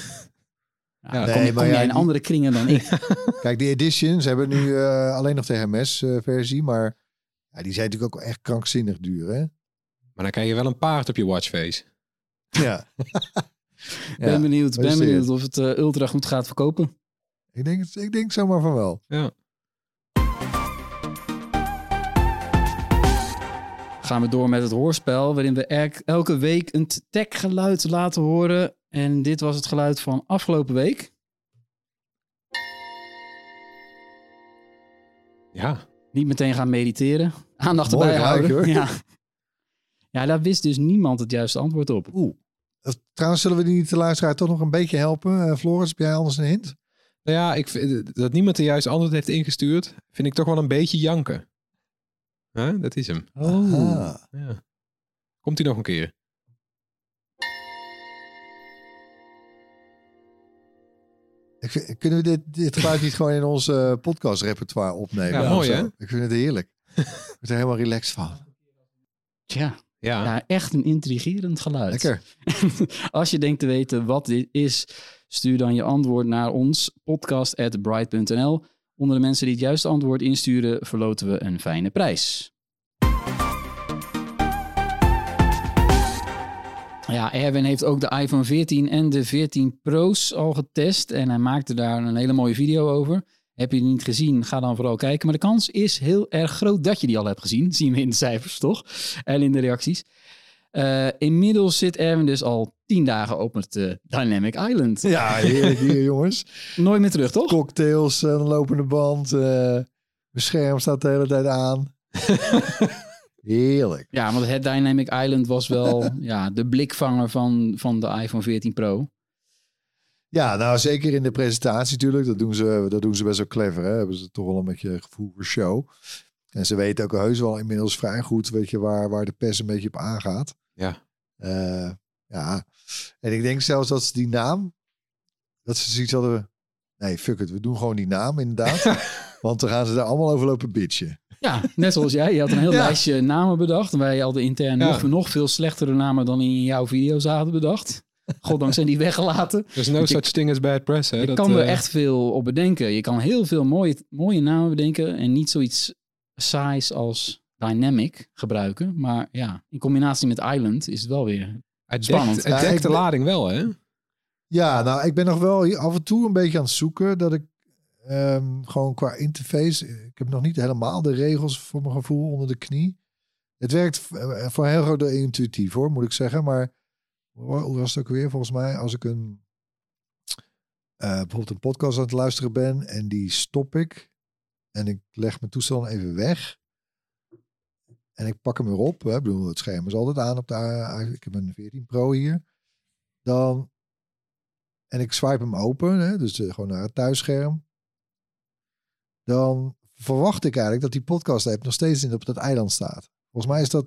Ja, Ja, nee, kom, je- maar kom ja, jij in die- andere kringen dan ik. [laughs] Kijk, die editions hebben nu eh, alleen nog de Hermes-versie. maar ja, die zijn natuurlijk ook echt krankzinnig duur, hè? Maar dan krijg je wel een paard op je watchface. Ja. [laughs] ben benieuwd, ben benieuwd of het eh, ultra goed gaat verkopen. Ik denk, ik denk zomaar van wel. Ja. Gaan we door met het hoorspel, waarin we elk- elke week een tech-geluid laten horen. En dit was het geluid van afgelopen week. Ja. Niet meteen gaan mediteren. Aandacht erbij houden. hoor. Ja. ja, daar wist dus niemand het juiste antwoord op. Oeh. Eh, Trouwens, zullen we die de luisteraar toch nog een beetje helpen? Eh, Floris, heb jij anders een hint? Nou ja, ik, vind- dat niemand de juiste antwoord heeft ingestuurd, vind ik toch wel een beetje janken. Hè? Dat is hem. Aha. Ja. Komt hij nog een keer? Ik vind- kunnen we dit, dit geluid niet gewoon in ons eh, podcast-repertoire opnemen? Ja, mooi, zo? hè? Ik vind het heerlijk. Ik word er helemaal relaxed van. Tja, Ja. ja, echt een intrigerend geluid. Lekker. [laughs] Als je denkt te weten wat dit is, stuur dan je antwoord naar ons podcast@bright.nl. Onder de mensen die het juiste antwoord insturen, verloten we een fijne prijs. Ja, Erwin heeft ook de iPhone 14 en de 14 Pro's al getest en hij maakte daar een hele mooie video over. Heb je die niet gezien, ga dan vooral kijken. Maar de kans is heel erg groot dat je die al hebt gezien. [laughs] Zien we in de cijfers, toch? En in de reacties. Eh, inmiddels zit Erwin dus al tien dagen op het eh, Dynamic Island. Ja, heerlijk hier, [laughs] jongens. Nooit meer terug, toch? Cocktails, een lopende band. eh mijn scherm staat de hele tijd aan. [laughs] heerlijk. Ja, want het Dynamic Island was wel ja, de blikvanger van, van de iPhone 14 Pro. Ja, nou zeker in de presentatie natuurlijk. Dat doen ze, dat doen ze best wel clever. Hè? Hebben ze toch wel een beetje gevoel voor show. En ze weten ook heus wel inmiddels vrij goed weet je, waar, waar de pers een beetje op aangaat. Ja. Eh, ja, en ik denk zelfs dat ze die naam, dat ze zoiets hadden. Nee, fuck it, we doen gewoon die naam inderdaad. [laughs] Want dan gaan ze daar allemaal over lopen bitchen. Ja, net zoals jij. Je had een heel [laughs] Ja. lijstje namen bedacht. Wij hadden intern Ja. nog, nog veel slechtere namen dan in jouw video's hadden bedacht. Goddank zijn die weggelaten. [laughs] There's no Je- such thing as bad press. Hè? Je Dat, kan er eh, echt veel op bedenken. Je kan heel veel mooie, mooie namen bedenken en niet zoiets saais als Dynamic gebruiken. Maar ja, in combinatie met Island is het wel weer Het spannend. dekt, het dekt de lading wel, hè? Ja, nou, ik ben nog wel af en toe een beetje aan het zoeken dat ik ehm, gewoon qua interface, ik heb nog niet helemaal de regels voor mijn gevoel onder de knie. Het werkt eh, voor heel groot intuïtief hoor, moet ik zeggen. Maar hoe was ook weer volgens mij? Als ik een eh, bijvoorbeeld een podcast aan het luisteren ben en die stop ik en ik leg mijn toestel even weg en ik pak hem weer op. Hè, ik bedoel, het scherm is altijd aan op de. Ik heb een 14 Pro hier. Dan en ik swipe hem open, hè, dus gewoon naar het thuisscherm. Dan verwacht ik eigenlijk dat die podcast app nog steeds in op dat eiland staat. Volgens mij is dat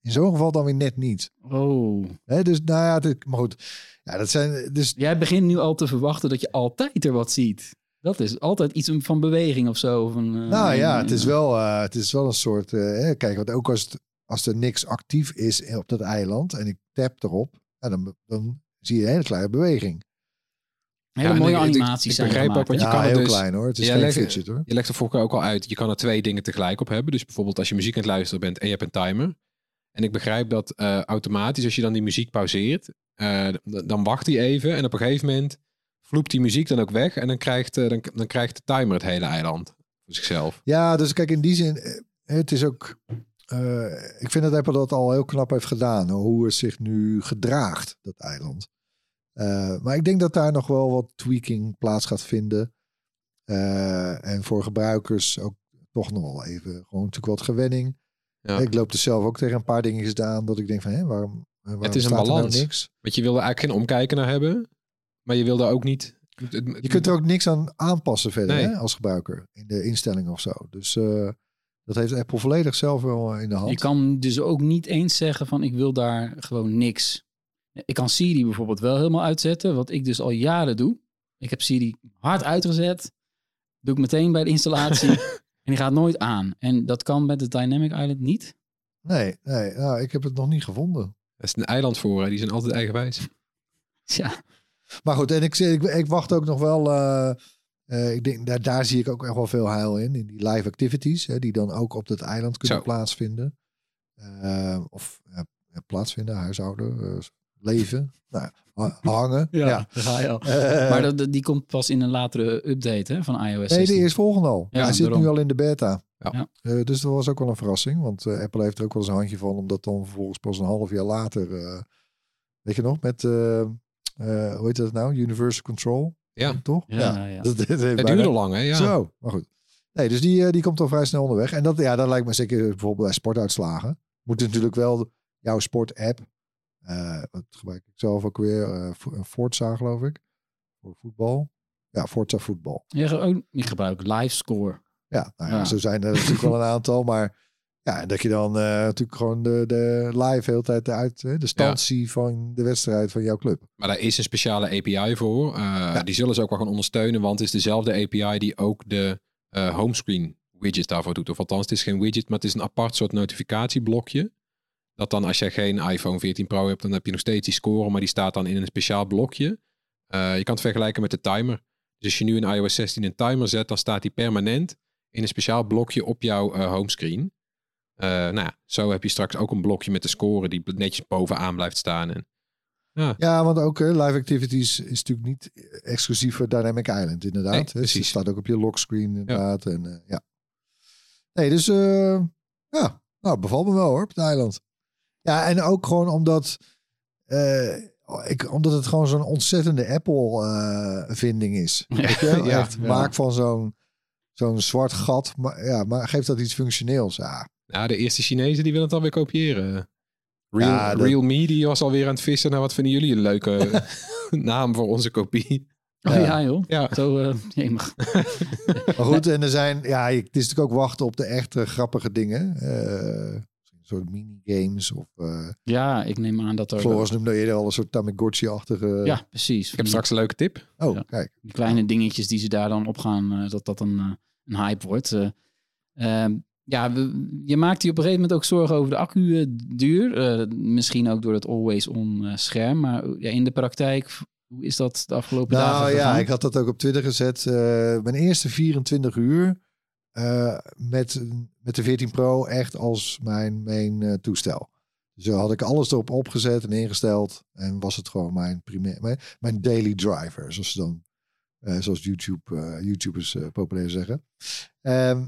in zo'n geval dan weer net niet. Oh. Hè, dus nou ja, het- maar goed. Ja, dat zijn dus Jij begint nu al te verwachten dat je altijd er wat ziet. Dat is altijd iets van beweging of zo. Of een, eh, Nou ja, het is wel, eh, het is wel een soort. eh, hè, kijk, want ook als, het, als er niks actief is op dat eiland en ik tap erop, ja, dan, dan zie je een hele kleine beweging. Hele Ja, mooie ik- animaties ik zijn begrijp gemaakt, ook wat hè? je Ja, kan heel dus- klein hoor. Het is geen legt- fidget hoor. Je legt er keer ook al uit, je kan er twee dingen tegelijk op hebben. Dus bijvoorbeeld als je muziek aan het luisteren bent en je hebt een timer. En ik begrijp dat eh, automatisch, als je dan die muziek pauzeert, eh, dan wacht hij even. En op een gegeven moment vloept die muziek dan ook weg. En dan krijgt, eh, dan, dan krijgt de timer het hele eiland voor zichzelf. Ja, dus kijk, in die zin, het is ook. ik vind dat Apple dat al heel knap heeft gedaan. Hoe het zich nu gedraagt, dat eiland. Maar ik denk dat daar nog wel wat tweaking plaats gaat vinden. En voor gebruikers ook toch nog wel even gewoon natuurlijk wat gewenning. Ja. Ik loop er zelf ook tegen een paar dingetjes aan dat ik denk van, hé, waarom, waarom het is een staat er nou balans. niks? Want je wil er eigenlijk geen omkijken naar hebben. Maar je wil daar ook niet... Je kunt er ook niks aan aanpassen verder Nee. hè, als gebruiker in de instellingen of zo. Dus eh, dat heeft Apple volledig zelf wel eh, in de hand. Je kan dus ook niet eens zeggen van ik wil daar gewoon niks. Ik kan Siri bijvoorbeeld wel helemaal uitzetten, wat ik dus al jaren doe. Ik heb Siri hard uitgezet, doe ik meteen bij de [laughs] installatie die gaat nooit aan. En dat kan met de Dynamic Island niet. Nee, nee nou, ik heb het nog niet gevonden. Dat is een eiland voor, hè. die zijn altijd eigenwijs. Ja, Maar goed, en ik, ik, ik wacht ook nog wel. eh, eh, ik denk, daar, daar zie ik ook echt wel veel heil in. In die live activities, hè, die dan ook op dat eiland kunnen Zo. plaatsvinden. Eh, of plaatsvinden, huishouden, eh, leven, nou, ha- hangen. [laughs] ja, ja. daar ga je al. Eh, maar dat, die komt pas in een latere update hè, van iOS Nee, 16. de eerstvolgende al. Ja, Hij zit daarom. nu al in de beta. Ja. Eh, dus dat was ook wel een verrassing. Want eh, Apple heeft er ook wel eens een handje van. Omdat dan vervolgens pas een half jaar later... eh, weet je nog, met... eh, eh, hoe heet dat nou? Universal Control. Ja. Toch? Ja, ja. Dat, dat heeft Het bijna- duurde lang, hè? Ja. Zo, maar goed. Nee, dus die, eh, die komt al vrij snel onderweg. En dat, ja, dat lijkt me zeker bijvoorbeeld bij sportuitslagen. Moet natuurlijk wel jouw sportapp. Eh wat gebruik ik zelf ook weer? eh, een Forza, geloof ik. Voor voetbal. Ja, Forza voetbal. Je ge- ook niet gebruiken, livescore. Ja, nou ja, Ja. zo zijn er natuurlijk wel een [laughs] aantal. Maar ja, en dat je dan eh, natuurlijk gewoon de, de live de hele tijd uit eh, de stand ziet van de wedstrijd van jouw club. Maar daar is een speciale API voor. Eh, Die zullen ze ook wel gaan ondersteunen, want het is dezelfde API die ook de eh, homescreen widget daarvoor doet. Of althans, het is geen widget, maar het is een apart soort notificatieblokje. Dat dan als je geen iPhone 14 Pro hebt, dan heb je nog steeds die score, maar die staat dan in een speciaal blokje. Eh, je kan het vergelijken met de timer. Dus als je nu in iOS 16 een timer zet, dan staat die permanent in een speciaal blokje op jouw eh, homescreen. Eh, nou ja, zo heb je straks ook een blokje met de score die netjes bovenaan blijft staan. En, ja, Ja, want ook live activities is natuurlijk niet exclusief voor Dynamic Island, inderdaad. Nee. Dus. Het staat ook op je lockscreen, inderdaad. En, eh, ja. Nee, dus eh, ja, nou, bevalt me wel hoor, op het eiland. Ja, en ook gewoon omdat, eh, ik, omdat het gewoon zo'n ontzettende Apple-vinding is. [laughs] Weet je? Ja, Echt, ja. maak van zo'n zo'n zwart gat, maar, ja, maar geeft dat iets functioneels. Ja, Nou, de eerste Chinezen die willen het alweer kopiëren. Real, Ja, dat- Realme die was alweer aan het vissen. Nou, wat vinden jullie een leuke [laughs] naam voor onze kopie? Oh Ja. ja, joh. Ja. Zo, eh jemig. Maar goed, en er zijn, ja, het is natuurlijk ook wachten op de echte grappige dingen. Eh, een soort minigames of uh, Ja, ik neem aan dat er... Floris noemde eerder al een soort Tamagotchi-achtige... Ja, precies. Ik heb straks een leuke tip. Oh, Ja. kijk. Die kleine dingetjes die ze daar dan op gaan, eh, dat dat een, eh, een hype wordt. Eh, ehm, ja, we- je maakt je op een gegeven moment ook zorgen over de accu-duur. Eh, misschien ook door het always-on eh, scherm. Maar eh, ja, in de praktijk, hoe is dat de afgelopen dagen Nou ja, ik had dat ook op Twitter gezet. Eh, mijn eerste 24 uur eh, met, met de 14 Pro echt als mijn main eh, toestel. Dus had ik alles erop opgezet en ingesteld. En was het gewoon mijn, primair, mijn, mijn daily driver. Zoals, ze dan, eh, zoals YouTube, YouTubers populair zeggen. Ehm,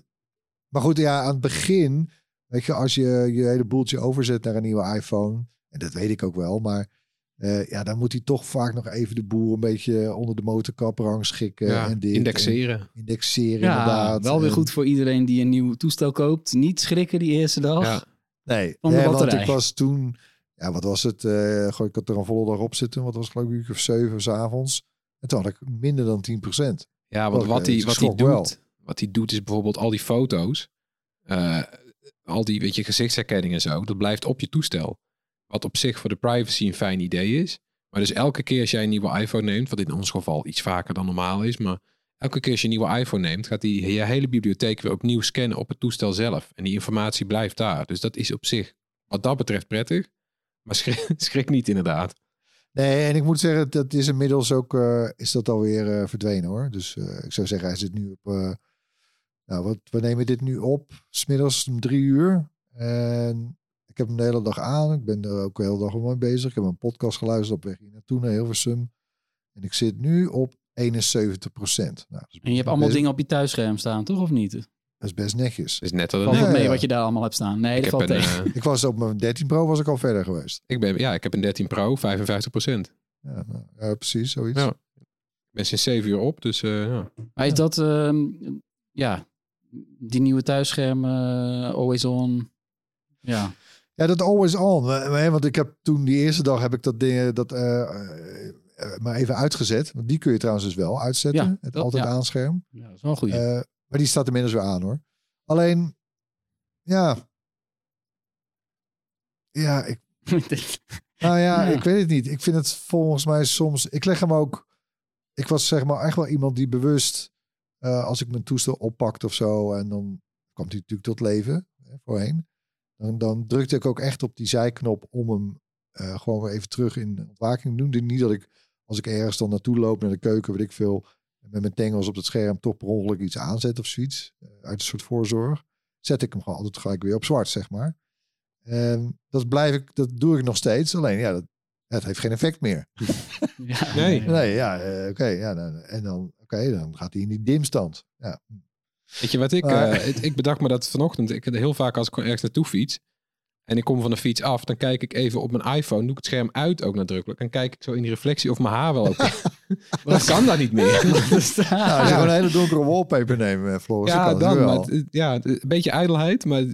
maar goed, ja, aan het begin, weet je, als je je hele boeltje overzet naar een nieuwe iPhone. En dat weet ik ook wel, maar eh, ja, dan moet hij toch vaak nog even de boer een beetje onder de motorkap rangschikken. Ja, en dit, indexeren. en indexeren, ja, inderdaad. wel weer En- goed voor iedereen die een nieuw toestel koopt. Niet schrikken die eerste dag. Ja. Nee, Van de nee, want ik was toen, ja, wat was het? eh goh, ik had er een volle dag op zitten. Wat was het, geloof ik, een uur of zeven 's avonds. En toen had ik minder dan 10%. Ja, want Oké, wat hij wat hij wel. doet, wat hij doet is bijvoorbeeld al die foto's, eh, al die weet je, gezichtsherkenning en zo, dat blijft op je toestel. Wat op zich voor de privacy een fijn idee is. Maar dus elke keer als jij een nieuwe iPhone neemt, wat in ons geval iets vaker dan normaal is, maar elke keer als je een nieuwe iPhone neemt, gaat hij je hele bibliotheek weer opnieuw scannen op het toestel zelf. En die informatie blijft daar. Dus dat is op zich wat dat betreft prettig. Maar [laughs] schrik, niet inderdaad. Nee, en ik moet zeggen, dat is inmiddels ook, eh, is dat alweer eh, verdwenen hoor. Dus eh, ik zou zeggen, hij zit nu op, nou wat, we nemen dit nu op, smiddags om drie uur. En ik heb hem de hele dag aan. Ik ben er ook de hele dag mee bezig. Ik heb een podcast geluisterd op weg hier naartoe naar Hilversum. En ik zit nu op 71 procent. Nou, En je hebt allemaal best- dingen op je thuisscherm staan, toch? Of niet? Dat is best netjes. Is net wat Valt ook mee ja. wat je daar allemaal hebt staan. Nee, ik dat valt een, tegen. eh, Ik was op mijn 13 Pro was ik al verder geweest. ik ben, ja, ik heb een 13 Pro, 55 procent. Ja, nou, ja precies, zoiets. Ja. Ik ben sinds 7 uur op, dus eh, ja. Maar is dat, ehm, ja, die nieuwe thuisschermen, eh, always on. Ja, Ja, dat always on. Want ik heb toen die eerste dag heb ik dat ding dat eh, eh, eh, maar even uitgezet. Want die kun je trouwens dus wel uitzetten. Ja, het dat- altijd ja. aanscherm. ja dat is wel goed. Maar die staat inmiddels weer aan hoor. Alleen, ja. Ja, ik, [laughs] nou ja, ik weet het niet. Ik vind het volgens mij soms. Ik leg hem ook. Ik was zeg maar echt wel iemand die bewust. als ik mijn toestel oppakte of zo. En dan kwam hij natuurlijk tot leven. Hè, voorheen. Dan, dan drukte ik ook echt op die zijknop om hem eh, gewoon weer even terug in ontwaking te doen. Dit Niet dat ik als ik ergens dan naartoe loop naar de keuken, weet ik veel. Met mijn tengels op het scherm toch per ongeluk iets aanzet of zoiets. eh, uit een soort voorzorg. Zet ik hem gewoon altijd gelijk weer op zwart, zeg maar. En dat blijf ik, dat doe ik nog steeds. Alleen ja, dat, het heeft geen effect meer. ja, [laughs] Nee. Nee, ja, eh, oké. ja, dan, en dan, oké, dan gaat hij in die dimstand. Ja. Weet je wat ik... Eh, ik, ik bedacht me dat vanochtend. Ik heel vaak als ik ergens naartoe fiets. En ik kom van de fiets af. Dan kijk ik even op mijn iPhone. Doe ik het scherm uit ook nadrukkelijk. En kijk ik zo in die reflectie of mijn haar wel oké [laughs] Dat kan dan niet meer. [laughs] Nou, als je gewoon een hele donkere wallpaper neemt, eh, Floris, ja, dan. Maar het- ja, een beetje ijdelheid. Maar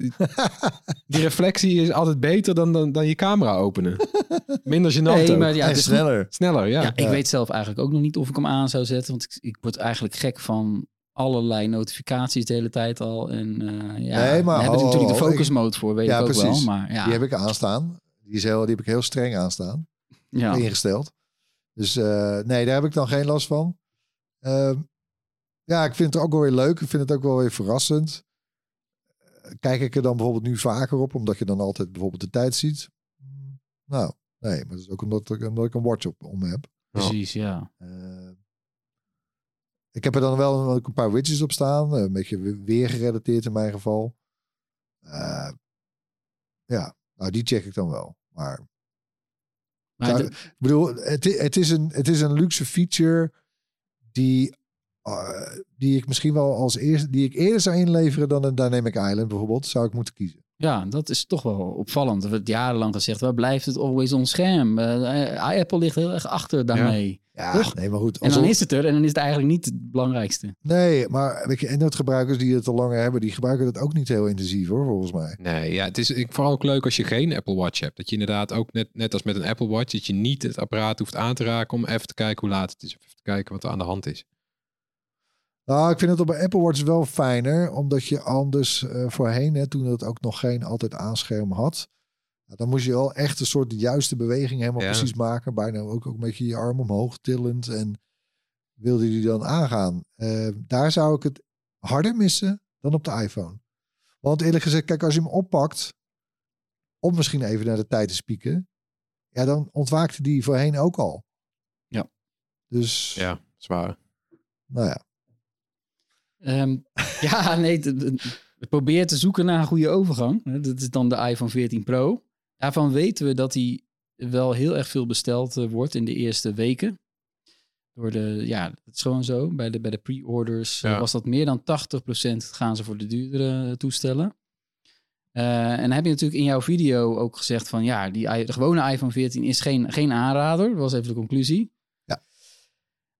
[laughs] die reflectie is altijd beter dan, dan, dan je camera openen. Minder gênant Nee, maar ja, en het is sneller. Sneller, ja. Ja, ik weet zelf eigenlijk ook nog niet of ik hem aan zou zetten. Want ik, ik word eigenlijk gek van allerlei notificaties de hele tijd al. En eh ja, Nee, maar daar we natuurlijk de focus ik- mode voor, weet Ja, ik ook precies. wel. Maar ja, Die heb ik aanstaan. Die, is heel, die heb ik heel streng aanstaan. ja. ingesteld. Dus eh, nee, daar heb ik dan geen last van. Ehm, ja, ik vind het ook wel weer leuk. Ik vind het ook wel weer verrassend. Eh, Kijk ik er dan bijvoorbeeld nu vaker op, omdat je dan altijd bijvoorbeeld de tijd ziet? Mm, Nou, nee, maar dat is ook omdat ik, omdat ik een watch op om heb. precies, ja. Ik heb er dan wel ook een paar widgets op staan. eh, Een beetje we- weer gerelateerd in mijn geval. Eh, ja, nou die check ik dan wel. Maar Maar de- ik bedoel, het, het, is een, het is een luxe feature die, eh, die ik misschien wel als eerste, die ik eerder zou inleveren dan een Dynamic Island bijvoorbeeld, zou ik moeten kiezen. ja, dat is toch wel opvallend. Er werd jarenlang gezegd, waar blijft het always on scherm? Apple ligt heel erg achter daarmee. Ja, Toch? nee, maar goed. En dan is het er en dan is het eigenlijk niet het belangrijkste. Nee, maar weet je, Android-gebruikers die het al langer hebben, die gebruiken dat ook niet heel intensief hoor, volgens mij. Nee, ja, het is ik, vooral ook leuk als je geen Apple Watch hebt. Dat je inderdaad ook net, net als met een Apple Watch, dat je niet het apparaat hoeft aan te raken om even te kijken hoe laat het is. Of even te kijken wat er aan de hand is. Nou, ik vind het op een Apple Watch wel fijner, omdat je anders eh, voorheen, hè, toen het ook nog geen altijd aanscherm had, nou, dan moest je wel echt een soort de juiste beweging helemaal Ja. precies maken. Bijna ook, ook een beetje je arm omhoog tillend en wilde die dan aangaan. Eh, daar zou ik het harder missen dan op de iPhone. Want eerlijk gezegd, kijk, als je hem oppakt, om misschien even naar de tijd te spieken, ja, dan ontwaakte die voorheen ook al. Ja. Dus, Ja, zwaar. nou ja. Ehm, ja, nee, proberen te zoeken naar een goede overgang. Hè, Dat is dan de iPhone 14 Pro. Daarvan weten we dat die wel heel erg veel besteld eh, wordt in de eerste weken. Door de, ja, het is gewoon zo. Bij de, bij de pre-orders eh, Ja. was dat meer dan 80% gaan ze voor de duurdere eh, toestellen. En dan heb je natuurlijk in jouw video ook gezegd van ja, die, de gewone iPhone 14 is geen, geen aanrader. Dat was even de conclusie. Ja.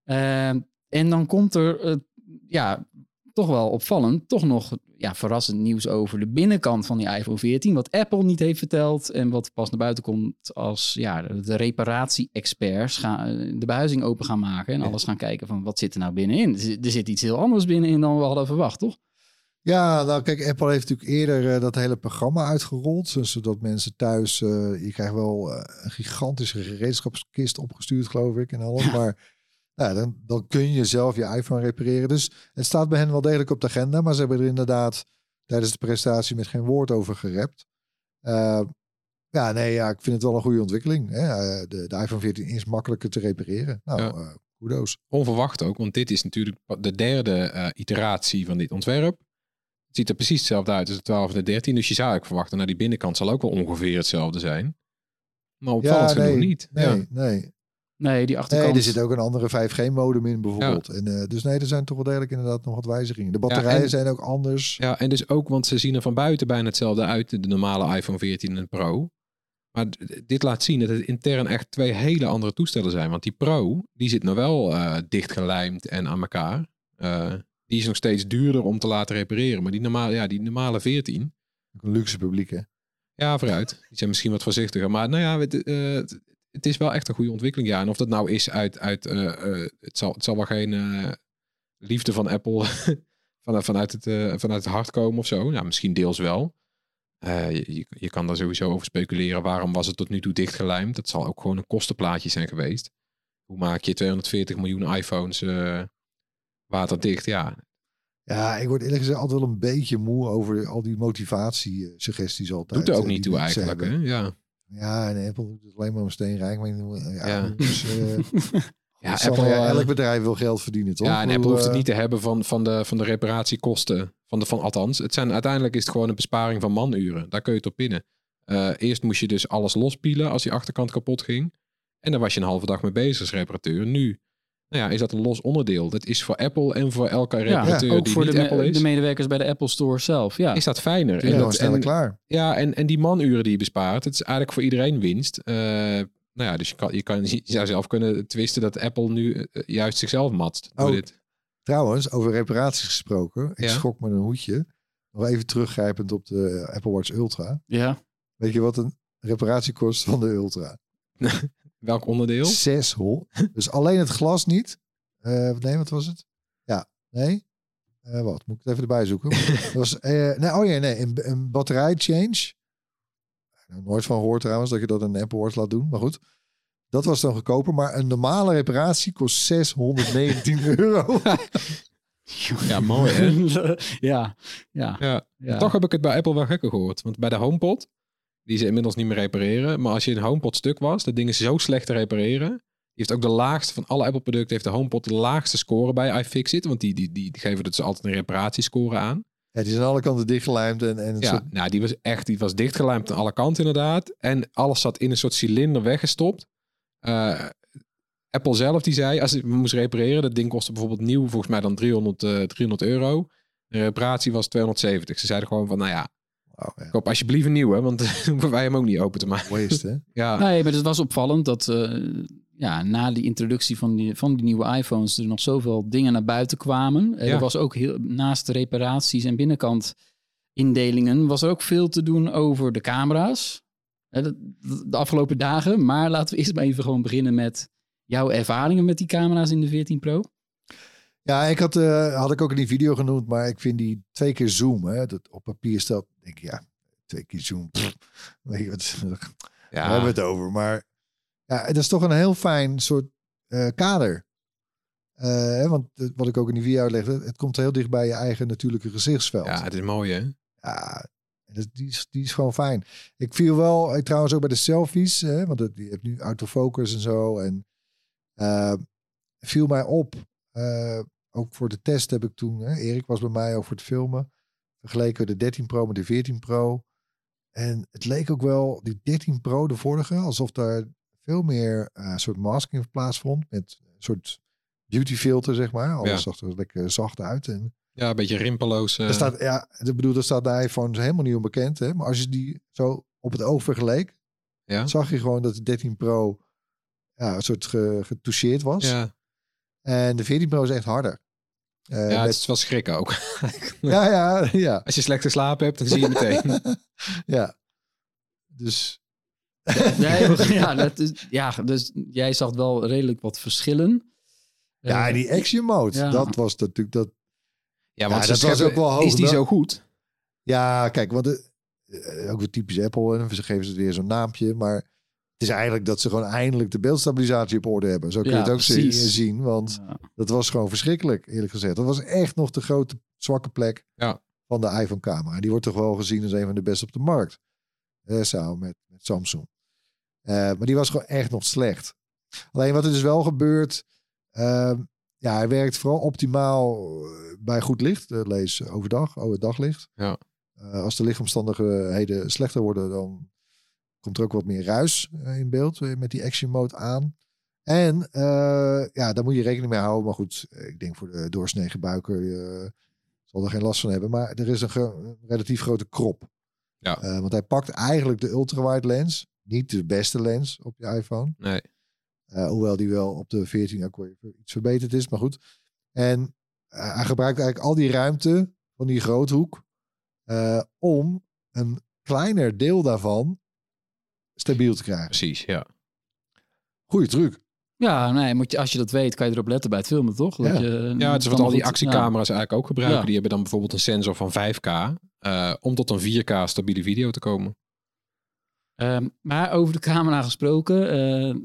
Ehm, en dan komt er ja, toch wel opvallend, toch nog ja, verrassend nieuws over de binnenkant van die iPhone 14. Wat Apple niet heeft verteld en wat pas naar buiten komt als ja, de reparatie-experts eh, de behuizing open gaan maken en alles gaan kijken van wat zit er nou binnenin. Er zit- iets heel anders binnenin dan we hadden verwacht, toch? Ja, nou kijk, Apple heeft natuurlijk eerder eh, dat hele programma uitgerold. Zodat mensen thuis, eh, je krijgt wel een gigantische gereedschapskist opgestuurd, geloof ik, en alles. [laughs] Maar nou, dan, dan kun je zelf je iPhone repareren. Dus het staat bij hen wel degelijk op de agenda. Maar ze hebben er inderdaad tijdens de presentatie met geen woord over gerept. Eh, Ja, nee, ja, ik vind het wel een goede ontwikkeling. Hè? Eh, De, de iPhone 14 is makkelijker te repareren. Nou, Ja. eh, kudos. Onverwacht ook, want dit is natuurlijk de derde iteratie van dit ontwerp. Het ziet er precies hetzelfde uit als de 12 en de 13. Dus je zou eigenlijk verwachten, nou die binnenkant zal ook wel ongeveer hetzelfde zijn. Maar opvallend ja, nee, genoeg niet. Nee, Ja. nee. Nee, die Nee, achterkant. er zit ook een andere 5G-modem in bijvoorbeeld. En, eh, dus nee, er zijn toch wel degelijk inderdaad nog wat wijzigingen. De batterijen en- zijn ook anders. Ja, en dus ook, want ze zien er van buiten bijna hetzelfde uit, de normale iPhone 14 en Pro. Maar dit laat zien dat het intern echt twee hele andere toestellen zijn. Want die Pro, die zit nou wel eh, dichtgelijmd en aan elkaar. Eh, die is nog steeds duurder om te laten repareren. Maar die normale, ja, die normale 14, Ook een luxe publiek, hè? ja, vooruit. Die zijn misschien wat voorzichtiger. Maar nou ja, het, eh, het- is wel echt een goede ontwikkeling. Ja, en of dat nou is uit, uit eh, eh, het, zal, het zal wel geen eh, liefde van Apple [laughs] van, vanuit, het, vanuit het hart komen of zo. Nou, misschien deels wel. Je, je- kan daar sowieso over speculeren. Waarom was het tot nu toe dichtgelijmd? Dat zal ook gewoon een kostenplaatje zijn geweest. Hoe maak je 240 miljoen iPhones waterdicht? Ja, Ja, ik word eerlijk gezegd altijd wel een beetje moe over al die motivatie-suggesties altijd. doet er ook niet toe eigenlijk. Hè? Ja. Ja, en Apple doet het alleen maar om steenrijk. Maar, ja, Ja. [laughs] Dus, eh, [laughs] Ja, Apple, ja, eh, elk bedrijf wil geld verdienen, toch? Ja, en Apple hoeft het eh, niet te hebben van, van, de, van de reparatiekosten. Van de, van, althans, het zijn, uiteindelijk is het gewoon een besparing van manuren. Daar kun je het op pinnen. Eh, eerst moest je dus alles lospielen als die achterkant kapot ging. En daar was je een halve dag mee bezig als reparateur. Nu nou ja, is dat een los onderdeel. Dat is voor Apple en voor elke reparateur ook die voor niet de, me- Apple is. de medewerkers bij de Apple Store zelf. Ja. is dat fijner. die zijn dat- en- klaar. Ja, en, en die manuren die je bespaart, het is eigenlijk voor iedereen winst. Eh, nou ja, dus je, kan, je, kan, je zou zelf kunnen twisten dat Apple nu eh, juist zichzelf matst. Door Oh. dit. Trouwens, over reparaties gesproken. Ik Ja. schrok me een hoedje. Nog even teruggrijpend op de Apple Watch Ultra. ja. Weet je wat een reparatie kost van de Ultra? [laughs] Welk onderdeel? 600. Dus alleen het glas niet. Eh, nee, wat was het? Ja, nee. Eh, wat? Moet ik het even erbij zoeken? [laughs] Dat was, eh, nee, oh ja, nee. Een, een batterijchange. Nou, nooit van gehoord trouwens dat je dat in een Apple Watch laat doen. Maar goed. Dat was dan goedkoper. Maar een normale reparatie kost 619 [laughs] euro. [laughs] Ja, mooi hè? ja. Ja. Ja. Ja. Toch heb ik het bij Apple wel gekker gehoord. Want bij de HomePod, die ze inmiddels niet meer repareren. Maar als je een HomePod stuk was, dat ding is zo slecht te repareren. Die heeft ook de laagste van alle Apple producten, heeft de HomePod de laagste score bij iFixit. Want die, die, die, die geven dus altijd een reparatiescore aan. Ja, die zijn aan alle kanten dichtgelijmd. En, en het Ja, soort- nou die was echt, die was dichtgelijmd aan alle kanten inderdaad. En alles zat in een soort cilinder weggestopt. Eh, Apple zelf die zei, als we moest repareren, dat ding kostte bijvoorbeeld nieuw volgens mij dan 300, eh 300 euro. De reparatie was 270. Ze zeiden gewoon van, nou ja, Wauw, ja. koop alsjeblieft een nieuwe, want [laughs] hoeven wij hem ook niet open te maken. Waste, hè? [laughs] Ja, Nee, maar het was opvallend dat eh, ja, na die introductie van die, van die nieuwe iPhones er nog zoveel dingen naar buiten kwamen. Eh, Ja. Er was ook heel, naast de reparaties en binnenkant indelingen was er ook veel te doen over de camera's. Eh, de, de afgelopen dagen. Maar laten we eerst maar even gewoon beginnen met jouw ervaringen met die camera's in de 14 Pro. Ja, ik had, eh, had ik ook in die video genoemd, maar ik vind die twee keer zoom, hè, dat op papier staat, denk ik, ja, twee keer weet je wat, [laughs] daar hebben we het over. Maar ja, het is toch een heel fijn soort eh, kader. Eh, hè, want eh, wat ik ook in die video uitlegde, het komt heel dicht bij je eigen natuurlijke gezichtsveld. ja, het is mooi hè. Ja, dus die, is, die is gewoon fijn. Ik viel wel, ik, trouwens ook bij de selfies, hè, want je hebt nu autofocus en zo. En eh, viel mij op, eh, ook voor de test heb ik toen, hè, Erik was bij mij ook voor het filmen, vergeleken de 13 Pro met de 14 Pro. En het leek ook wel, die 13 Pro, de vorige, alsof daar veel meer eh soort masking plaatsvond. Met een soort beauty filter, zeg maar. Alles Ja. zag er lekker zacht uit. En Ja, een beetje rimpeloos. eh, staat, ja, ik bedoel, daar staat de iPhone helemaal niet onbekend. Hè? Maar als je die zo op het oog vergeleek, ja. zag je gewoon dat de 13 Pro ja, een soort ge- getoucheerd was. Ja, En de 14 Pro is echt harder. Eh, ja het is wel schrikken ook. [laughs] ja, ja, ja. Als je slecht geslapen hebt, dan zie je het meteen. [laughs] ja. Dus [laughs] Nee, ja, dat is, ja, dus jij zag wel redelijk wat verschillen. ja, Eh, die action mode, ja. dat was natuurlijk dat. Ja, Ja, ze dat was ook wel hoog, Is die zo goed? Ja, kijk, want de, eh, ook weer typisch Apple. En ze geven ze weer zo'n naampje. Maar het is eigenlijk dat ze gewoon eindelijk de beeldstabilisatie op orde hebben. Zo kun je Ja, het ook precies. zien. Want Ja. dat was gewoon verschrikkelijk, eerlijk gezegd. Dat was echt nog de grote zwakke plek Ja. van de iPhone-camera. Die wordt toch wel gezien als een van de beste op de markt. Eh, samen met, met Samsung. Eh, maar die was gewoon echt nog slecht. Alleen wat er dus wel gebeurt, ehm, ja, hij werkt vooral optimaal eh, bij goed licht. Eh, lees overdag, oh, het daglicht. Ja. Eh, als de lichtomstandigheden slechter worden, dan komt er ook wat meer ruis eh, in beeld eh, met die action mode aan. En eh, ja, daar moet je rekening mee houden. Maar goed, ik denk voor de doorsnee gebruiker zal er geen last van hebben. Maar er is een, relatief grote krop. Ja. Want hij pakt eigenlijk de ultrawide lens. Niet de beste lens op je iPhone. Nee. Hoewel die wel op de 14 ook iets verbeterd is. Maar goed. En hij gebruikt eigenlijk al die ruimte van die groothoek. om een kleiner deel daarvan stabiel te krijgen. Precies, ja. Goeie truc. Ja, nee, moet je, als je dat weet, kan je erop letten bij het filmen, toch? Dat Ja. je, Ja, het is wat al die goed- actiecamera's eigenlijk ook gebruiken. Ja. Die hebben dan bijvoorbeeld een sensor van 5K. eh, om tot een 4K stabiele video te komen. Ehm, maar over de camera gesproken, eh,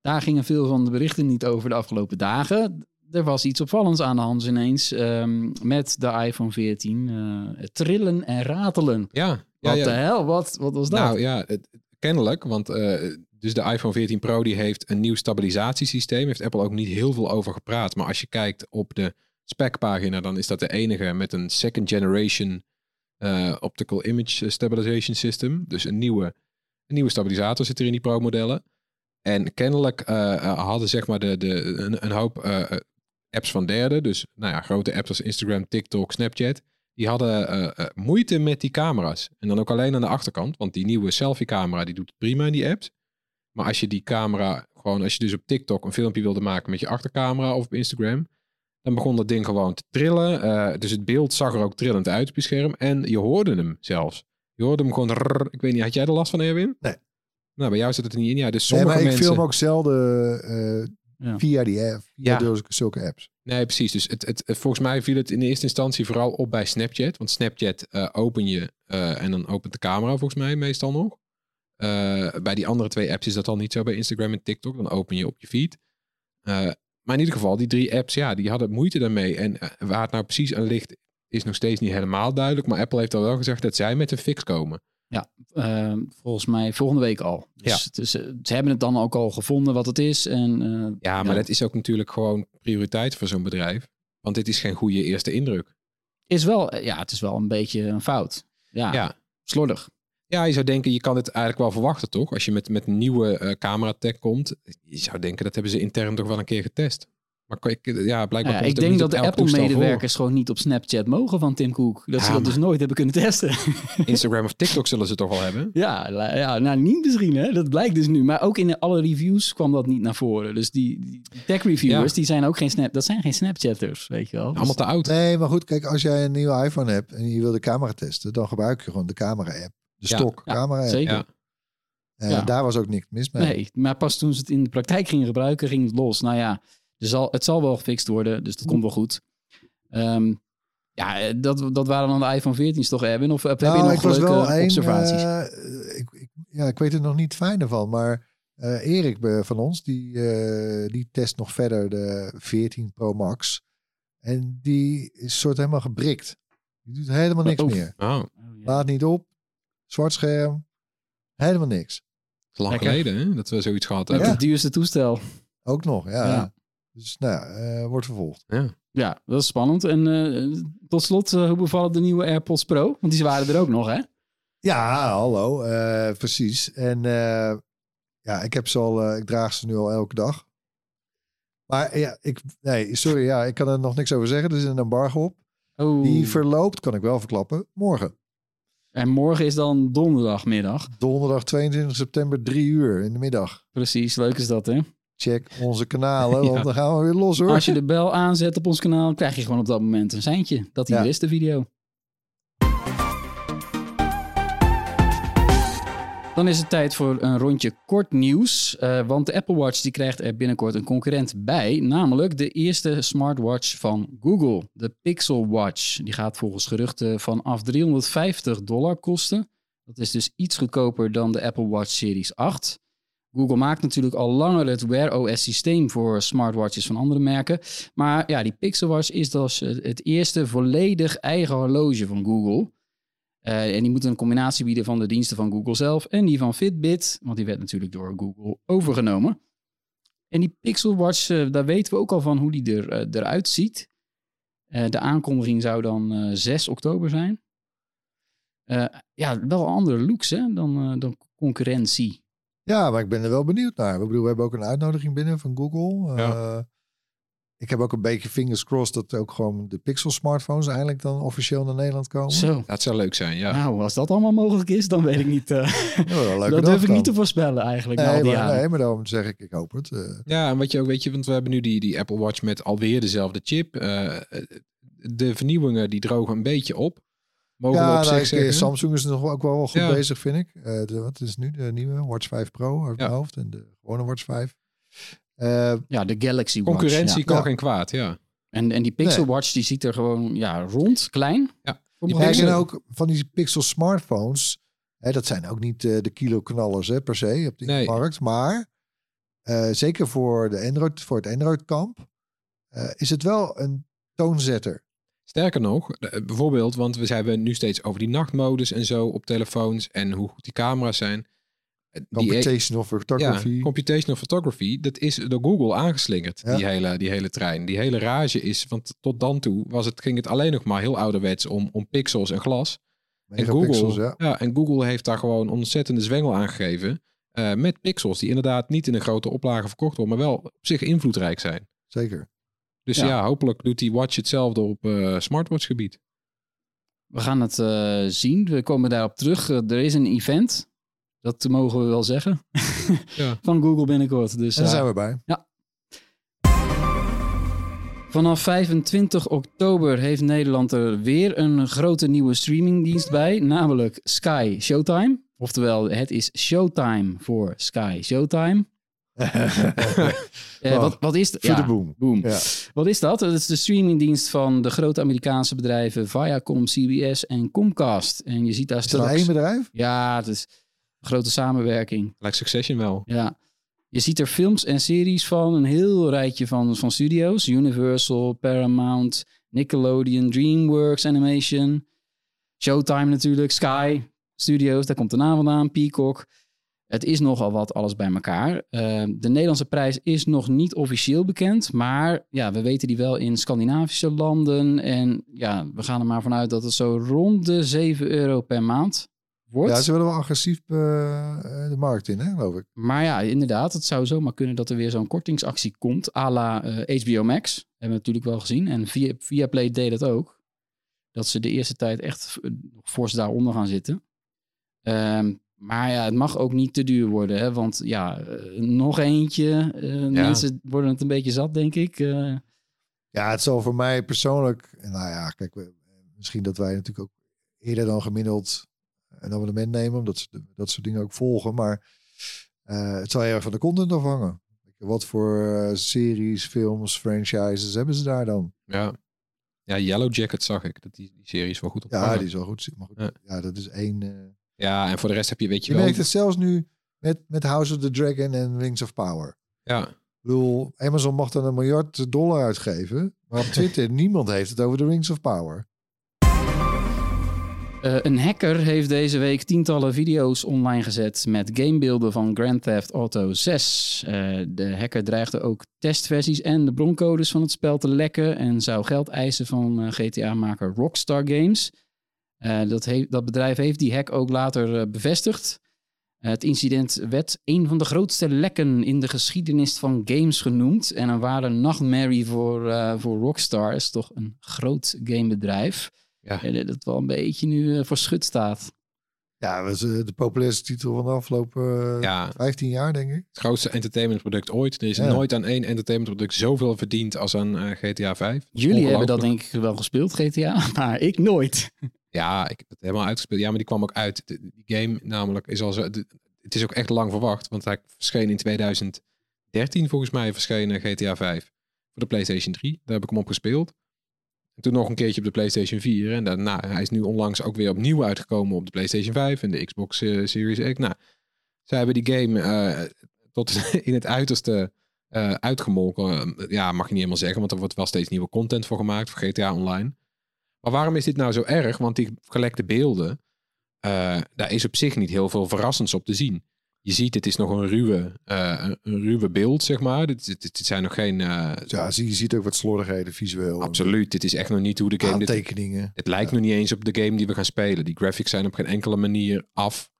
daar gingen veel van de berichten niet over de afgelopen dagen. Er was iets opvallends aan de hand ineens ehm, met de iPhone 14. eh, het trillen en ratelen. Ja, ja, Wat ja. de hel, wat, wat was dat? Nou ja, het- kennelijk. Want eh, dus de iPhone 14 Pro die heeft een nieuw stabilisatiesysteem. Heeft Apple ook niet heel veel over gepraat. Maar als je kijkt op de specpagina, dan is dat de enige met een second generation eh, optical image stabilization system. Dus een nieuwe, een nieuwe stabilisator zit er in die Pro modellen. En kennelijk eh, hadden zeg maar de, de, een, hoop apps van derden. Dus nou ja, grote apps als Instagram, TikTok, Snapchat. Die hadden eh, eh, moeite met die camera's. En dan ook alleen aan de achterkant. Want die nieuwe selfie camera die doet het prima in die apps. Maar als je die camera gewoon, als je dus op TikTok een filmpje wilde maken met je achtercamera of op Instagram. Dan begon dat ding gewoon te trillen. Eh, dus het beeld zag er ook trillend uit op je scherm. En je hoorde hem zelfs. Je hoorde hem gewoon. rrrr. ik weet niet, had jij er last van, Erwin? Nee. Nou, bij jou zit het er niet in. Ja, dus Nee, sommige maar ik mensen... film ook zelden Ja. via die app, via Ja. dus zulke apps. Nee, precies. Dus het, het, het- volgens mij viel het in de eerste instantie vooral op bij Snapchat. Want Snapchat eh, open je eh, en dan opent de camera volgens mij meestal nog. Eh, bij die andere twee apps is dat al niet zo. Bij Instagram en TikTok, dan open je op je feed. Eh, maar in ieder geval, die drie apps, ja, die hadden moeite daarmee. En waar het nou precies aan ligt, is nog steeds niet helemaal duidelijk. Maar Apple heeft al wel gezegd dat zij met een fix komen. Ehm, volgens mij volgende week al. Dus, Ja. dus, ze hebben het dan ook al gevonden wat het is. En, eh, Ja, maar dat is ook natuurlijk gewoon prioriteit voor zo'n bedrijf. Want dit is geen goede eerste indruk. is wel, eh, ja, het is wel een beetje een fout. Ja, Ja. slordig. Ja, je zou denken, je kan het eigenlijk wel verwachten, toch? Als je met, met een nieuwe eh camera-tech komt. Je zou denken, dat hebben ze intern toch wel een keer getest. Maar ik, ja, blijkbaar Nou ja, ik denk dat de Apple-medewerkers gewoon niet op Snapchat mogen van Tim Cook. Dat ze dat maar- dus nooit hebben kunnen testen. [laughs] Instagram of TikTok zullen ze toch wel hebben? ja, ja, nou niet misschien, hè? dat blijkt dus nu. Maar ook in alle reviews kwam dat niet naar voren. Dus die, die tech-reviewers, Ja. die zijn ook geen snap, dat zijn geen Snapchatters, weet je wel. Dus- Allemaal te oud. Nee, maar goed, kijk, als jij een nieuwe iPhone hebt en je wil de camera testen, dan gebruik je gewoon de camera-app. De Ja, stok ja, camera-app. zeker. Ja. daar was ook niks mis mee. Nee, maar pas toen ze het in de praktijk gingen gebruiken, ging het los. Nou ja, zal, het zal wel gefixt worden, dus dat komt wel goed. Ehm, ja, dat, dat waren dan de iPhone 14's toch, Erwin? Of heb je Nou, nog leuke één, observaties? eh, ik, ik, ja, ik weet er nog niet fijner van, maar eh, Erik eh, van ons, die, eh, die test nog verder de 14 Pro Max. En die is soort helemaal gebrikt. Die doet helemaal niks Oh. meer. Oh, Laat niet op. Zwart scherm. Helemaal niks. het is lang geleden hè, dat we zoiets gehad hebben. het duurste toestel. Ook nog, ja. Ja. Dus nou, ja, eh, wordt vervolgd. Ja, dat is spannend. En eh, tot slot, eh, hoe bevallen de nieuwe AirPods Pro? Want die waren er ook nog, hè? Ja, hallo. eh, precies. En eh, ja, ik heb ze al, eh, ik draag ze nu al elke dag. Maar ja, ik, nee, sorry, ja, ik kan er nog niks over zeggen. Er is een embargo op. Oh. Die verloopt, kan ik wel verklappen, morgen. En morgen is dan donderdagmiddag. Donderdag 22 september, 3 uur in de middag. Precies, leuk is dat, hè? Check onze kanalen, [laughs] want Ja. dan gaan we weer los hoor. Als je de bel aanzet op ons kanaal, krijg je gewoon op dat moment een seintje. Dat hier Ja. is, de video. Dan is het tijd voor een rondje kort nieuws. eh, want de Apple Watch die krijgt er binnenkort een concurrent bij. Namelijk de eerste smartwatch van Google. De Pixel Watch. Die gaat volgens geruchten vanaf 350 dollar kosten. Dat is dus iets goedkoper dan de Apple Watch Series 8. Google maakt natuurlijk al langer het Wear OS systeem voor smartwatches van andere merken. Maar ja, die Pixel Watch is dus het eerste volledig eigen horloge van Google. Eh, en die moeten een combinatie bieden van de diensten van Google zelf en die van Fitbit, want die werd natuurlijk door Google overgenomen. En die Pixel Watch, eh, daar weten we ook al van hoe die er, eh, eruit ziet. De aankondiging zou dan eh, 6 oktober zijn. Ja, wel andere looks hè, dan, dan concurrentie. Ja, maar ik ben er wel benieuwd naar. Ik bedoel, we hebben ook een uitnodiging binnen van Google. Eh, ik heb ook een beetje fingers crossed dat ook gewoon de Pixel smartphones eindelijk dan officieel naar Nederland komen. Zo. Dat zou leuk zijn, ja. Nou, als dat allemaal mogelijk is, dan weet ik niet. eh, [laughs] Ja, leuke dat durf ik niet te voorspellen eigenlijk. al Nee, die maar, nee, maar daarom zeg ik, ik hoop het. Eh, Ja, en wat je ook weet je, want we hebben nu die, die Apple Watch met alweer dezelfde chip. Eh, de vernieuwingen die drogen een beetje op. Mogen we ja, op nou, zich ik- zeggen. Samsung is nog ook wel goed Ja. bezig, vind ik. Eh, de, wat is nu de nieuwe Watch 5 Pro uit mijn hoofd en de gewone Watch 5. Eh, ja, de Galaxy Watch. Concurrentie ja. kan Ja. geen kwaad, ja. En, en die Pixel Nee. Watch die ziet er gewoon ja, rond, klein. Ja. Die en ook van die Pixel smartphones. Hè, dat zijn ook niet eh, de kiloknallers hè, per se op die Nee. markt. Maar eh, zeker voor, de Android, voor het Android-kamp eh, is het wel een toonzetter. Sterker nog, eh, bijvoorbeeld, want we hebben nu steeds over die nachtmodus en zo op telefoons en hoe goed die camera's zijn. Eh, Die, Computational photography. Ja, computational photography, dat is door Google aangeslingerd, Ja. die, hele, die hele trein. Die hele rage is, want tot dan toe was het, ging het alleen nog maar heel ouderwets om, om pixels en glas. En Google, ja. en Google heeft daar gewoon ontzettende zwengel aan gegeven. eh, met pixels die inderdaad niet in een grote oplage verkocht worden, maar wel op zich invloedrijk zijn. Zeker. Dus Ja. ja, hopelijk doet die watch hetzelfde op eh smartwatch gebied. We gaan het eh, zien. We komen daarop terug. Eh, er is een event. Dat mogen we wel zeggen. [laughs] Ja. Van Google binnenkort. Dus, daar zijn we bij. Vanaf 25 oktober heeft Nederland er weer een grote nieuwe streamingdienst bij, namelijk Sky Showtime. Oftewel, het is Showtime voor Sky Showtime. Eh, wat, wat is? Voor de boom. boom. Ja. Wat is dat? Dat is de streamingdienst van de grote Amerikaanse bedrijven Viacom, CBS en Comcast. En je ziet daar Is dat straks... één bedrijf? Ja, het is een grote samenwerking. Lijkt Succession wel. Ja. Je ziet er films en series van, een heel rijtje van, van studio's. Universal, Paramount, Nickelodeon, DreamWorks Animation, Showtime natuurlijk, Sky Studios, daar komt de naam vandaan, Peacock. Het is nogal wat alles bij elkaar. Eh, de Nederlandse prijs is nog niet officieel bekend, maar ja, we weten die wel in Scandinavische landen. En ja, we gaan er maar vanuit dat het zo rond de 7 euro per maand wordt. Ja, ze willen wel agressief eh, eh, de markt in, hè, geloof ik. Maar ja, inderdaad, het zou zomaar kunnen dat er weer zo'n kortingsactie komt, à la eh, HBO Max. Hebben we natuurlijk wel gezien. En via, Viaplay deed dat ook. Dat ze de eerste tijd echt eh, fors daaronder gaan zitten. Ehm, maar ja, het mag ook niet te duur worden. Hè? Want ja, eh, nog eentje. eh, Mensen worden het een beetje zat, denk ik. Eh, Ja, het zal voor mij persoonlijk... Nou ja, kijk, we, misschien dat wij natuurlijk ook eerder dan gemiddeld een abonnement nemen. Omdat ze dat soort dingen ook volgen. Maar eh, het zal heel erg van de content afhangen. Wat voor series, films, franchises hebben ze daar dan? Ja. Ja, Yellow Jacket zag ik. Dat die, die serie is wel goed Ja, opgevangen. die is wel goed. Maar goed, Ja. ja, dat is één... eh, Ja, en voor de rest heb je, weet je, Je wel... merkt het zelfs nu met, met House of the Dragon en Rings of Power. Ja, Ik bedoel, Amazon mag dan een miljard dollar uitgeven. Maar op [laughs] Twitter, niemand heeft het over de Rings of Power. Eh, een hacker heeft deze week tientallen video's online gezet met gamebeelden van Grand Theft Auto 6. Eh, de hacker dreigde ook testversies en de broncodes van het spel te lekken en zou geld eisen van eh, GTA-maker Rockstar Games. Eh, dat, heeft, dat bedrijf heeft die hack ook later eh, bevestigd. Eh, het incident werd een van de grootste lekken in de geschiedenis van games genoemd. En een ware nachtmerrie voor, eh, voor Rockstar. is toch een groot gamebedrijf. Ja. En dat wel een beetje nu voor schut staat. Ja, dat is de populairste titel van de afgelopen eh, Ja. 15 jaar, denk ik. het grootste entertainmentproduct ooit. Er is Ja. nooit aan één entertainmentproduct zoveel verdiend als aan GTA 5. Jullie hebben dat denk ik wel gespeeld, GTA, [laughs] maar ik nooit. Ja, ik heb het helemaal uitgespeeld. Ja, maar die kwam ook uit. De- Die game namelijk is al zo... het is ook echt lang verwacht, want hij verscheen in 2013 volgens mij verscheen eh, GTA 5 voor de PlayStation 3. Daar heb ik hem op gespeeld. En toen nog een keertje op de PlayStation 4. En daarna, hij is nu onlangs ook weer opnieuw uitgekomen op de PlayStation 5 en de Xbox eh, Series X. Nou, zij hebben die game eh, tot [laughs] in het uiterste uitgemolken. Ja, mag je niet helemaal zeggen, want er wordt wel steeds nieuwe content voor gemaakt voor GTA Online. Maar waarom is dit nou zo erg? Want die gelekte beelden, eh, daar is op zich niet heel veel verrassends op te zien. Je ziet, het is nog een ruwe, eh, een ruwe beeld, zeg maar. Dit, dit, dit zijn nog geen... eh, Ja, zie, je ziet ook wat slordigheden visueel. Absoluut, dit is echt nog niet hoe de game... Dit, Aantekeningen. het lijkt nog niet eens op de game die we gaan spelen. Die graphics zijn op geen enkele manier af.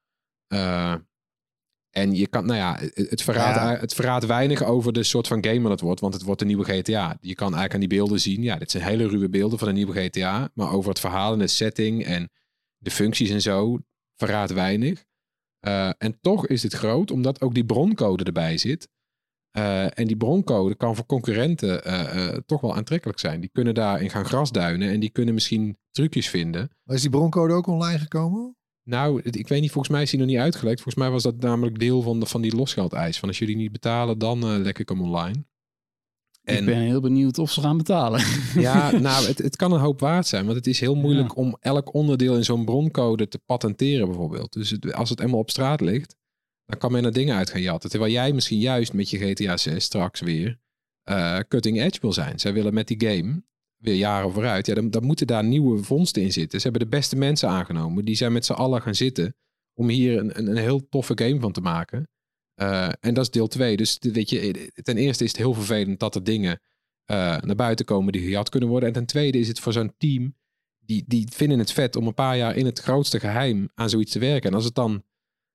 En je kan, nou ja, het, het verraadt, Ja. het verraadt weinig over de soort van game dat het wordt. Want het wordt een nieuwe GTA. Je kan eigenlijk aan die beelden zien. Ja, dit zijn hele ruwe beelden van een nieuwe GTA. Maar over het verhaal en de setting en de functies en zo verraadt weinig. Eh, en toch is dit groot, omdat ook die broncode erbij zit. Eh, en die broncode kan voor concurrenten eh, toch wel aantrekkelijk zijn. Die kunnen daarin gaan grasduinen en die kunnen misschien trucjes vinden. Maar is die broncode ook online gekomen? Nou, ik weet niet, volgens mij is die nog niet uitgelekt. Volgens mij was dat namelijk deel van, de, van die losgeldeis. Van als jullie niet betalen, dan eh lek ik hem online. Ik ben heel benieuwd of ze gaan betalen. [laughs] Ja, [laughs] nou, het, het kan een hoop waard zijn. Want het is heel moeilijk om elk onderdeel in zo'n broncode te patenteren bijvoorbeeld. Dus het- als het eenmaal op straat ligt, dan kan men er dingen uit gaan jatten. Terwijl jij misschien juist met je GTA 6 straks weer eh, cutting edge wil zijn. Zij willen met die game weer jaren vooruit. Ja, dan, dan moeten daar nieuwe vondsten in zitten. Ze hebben de beste mensen aangenomen. Die zijn met z'n allen gaan zitten om hier een, een, een heel toffe game van te maken. Eh, en dat is deel 2. Dus weet je, ten eerste is het heel vervelend dat er dingen eh, naar buiten komen die gejat kunnen worden. En ten tweede is het voor zo'n team, die, die vinden het vet om een paar jaar in het grootste geheim aan zoiets te werken. En als het dan,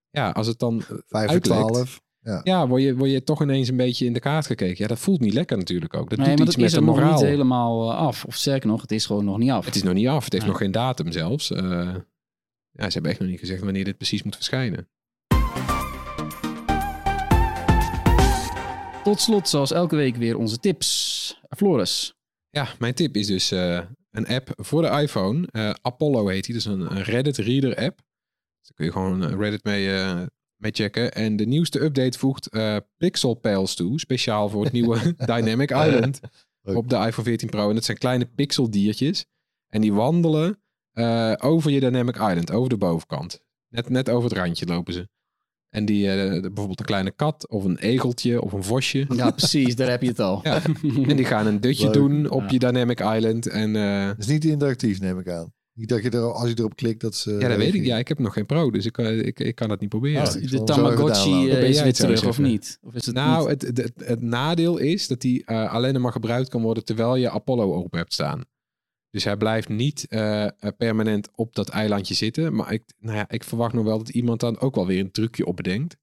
ja, als het dan eh, Vijf voor uitlekt, twaalf. Ja. ja, word je, word je toch ineens een beetje in de kaart gekeken. Ja, dat voelt niet lekker natuurlijk ook. Dat nee, doet iets met is de er nog moraal. niet helemaal eh, af. Of sterker nog, het is gewoon nog niet af. Het is nog niet af. Het heeft Ja. nog geen datum zelfs. Eh, ja, ze hebben echt nog niet gezegd wanneer dit precies moet verschijnen. Tot slot, zoals elke week, weer onze tips. Floris. Ja, mijn tip is dus eh, een app voor de iPhone. Eh, Apollo heet die. Dus een, een Reddit Reader app. Dus daar kun je gewoon Reddit mee, eh, mee checken. En de nieuwste update voegt eh, Pixel Pals toe. Speciaal voor het nieuwe [laughs] Dynamic Island op de iPhone 14 Pro. En dat zijn kleine pixeldiertjes. En die wandelen eh, over je Dynamic Island, over de bovenkant. Net, net over het randje lopen ze. En die, eh, bijvoorbeeld een kleine kat of een egeltje of een vosje. Ja, precies, daar heb je het al. Ja. En die gaan een dutje Leuk. doen op Ja. je Dynamic Island. En eh, Dat is niet interactief, neem ik aan. Niet dat je er, als je erop klikt, dat ze... ja, dat weet ik. Ja, ik heb nog geen pro, dus ik, eh, ik, ik kan dat niet proberen. Zal de Tamagotchi eh, is weer het zo terug, of niet? Of is het nou, niet? het, het, het nadeel is dat die eh, alleen nog maar gebruikt kan worden terwijl je Apollo open hebt staan. Dus hij blijft niet eh, permanent op dat eilandje zitten. Maar ik, nou ja, ik verwacht nog wel dat iemand dan ook wel weer een trucje op bedenkt.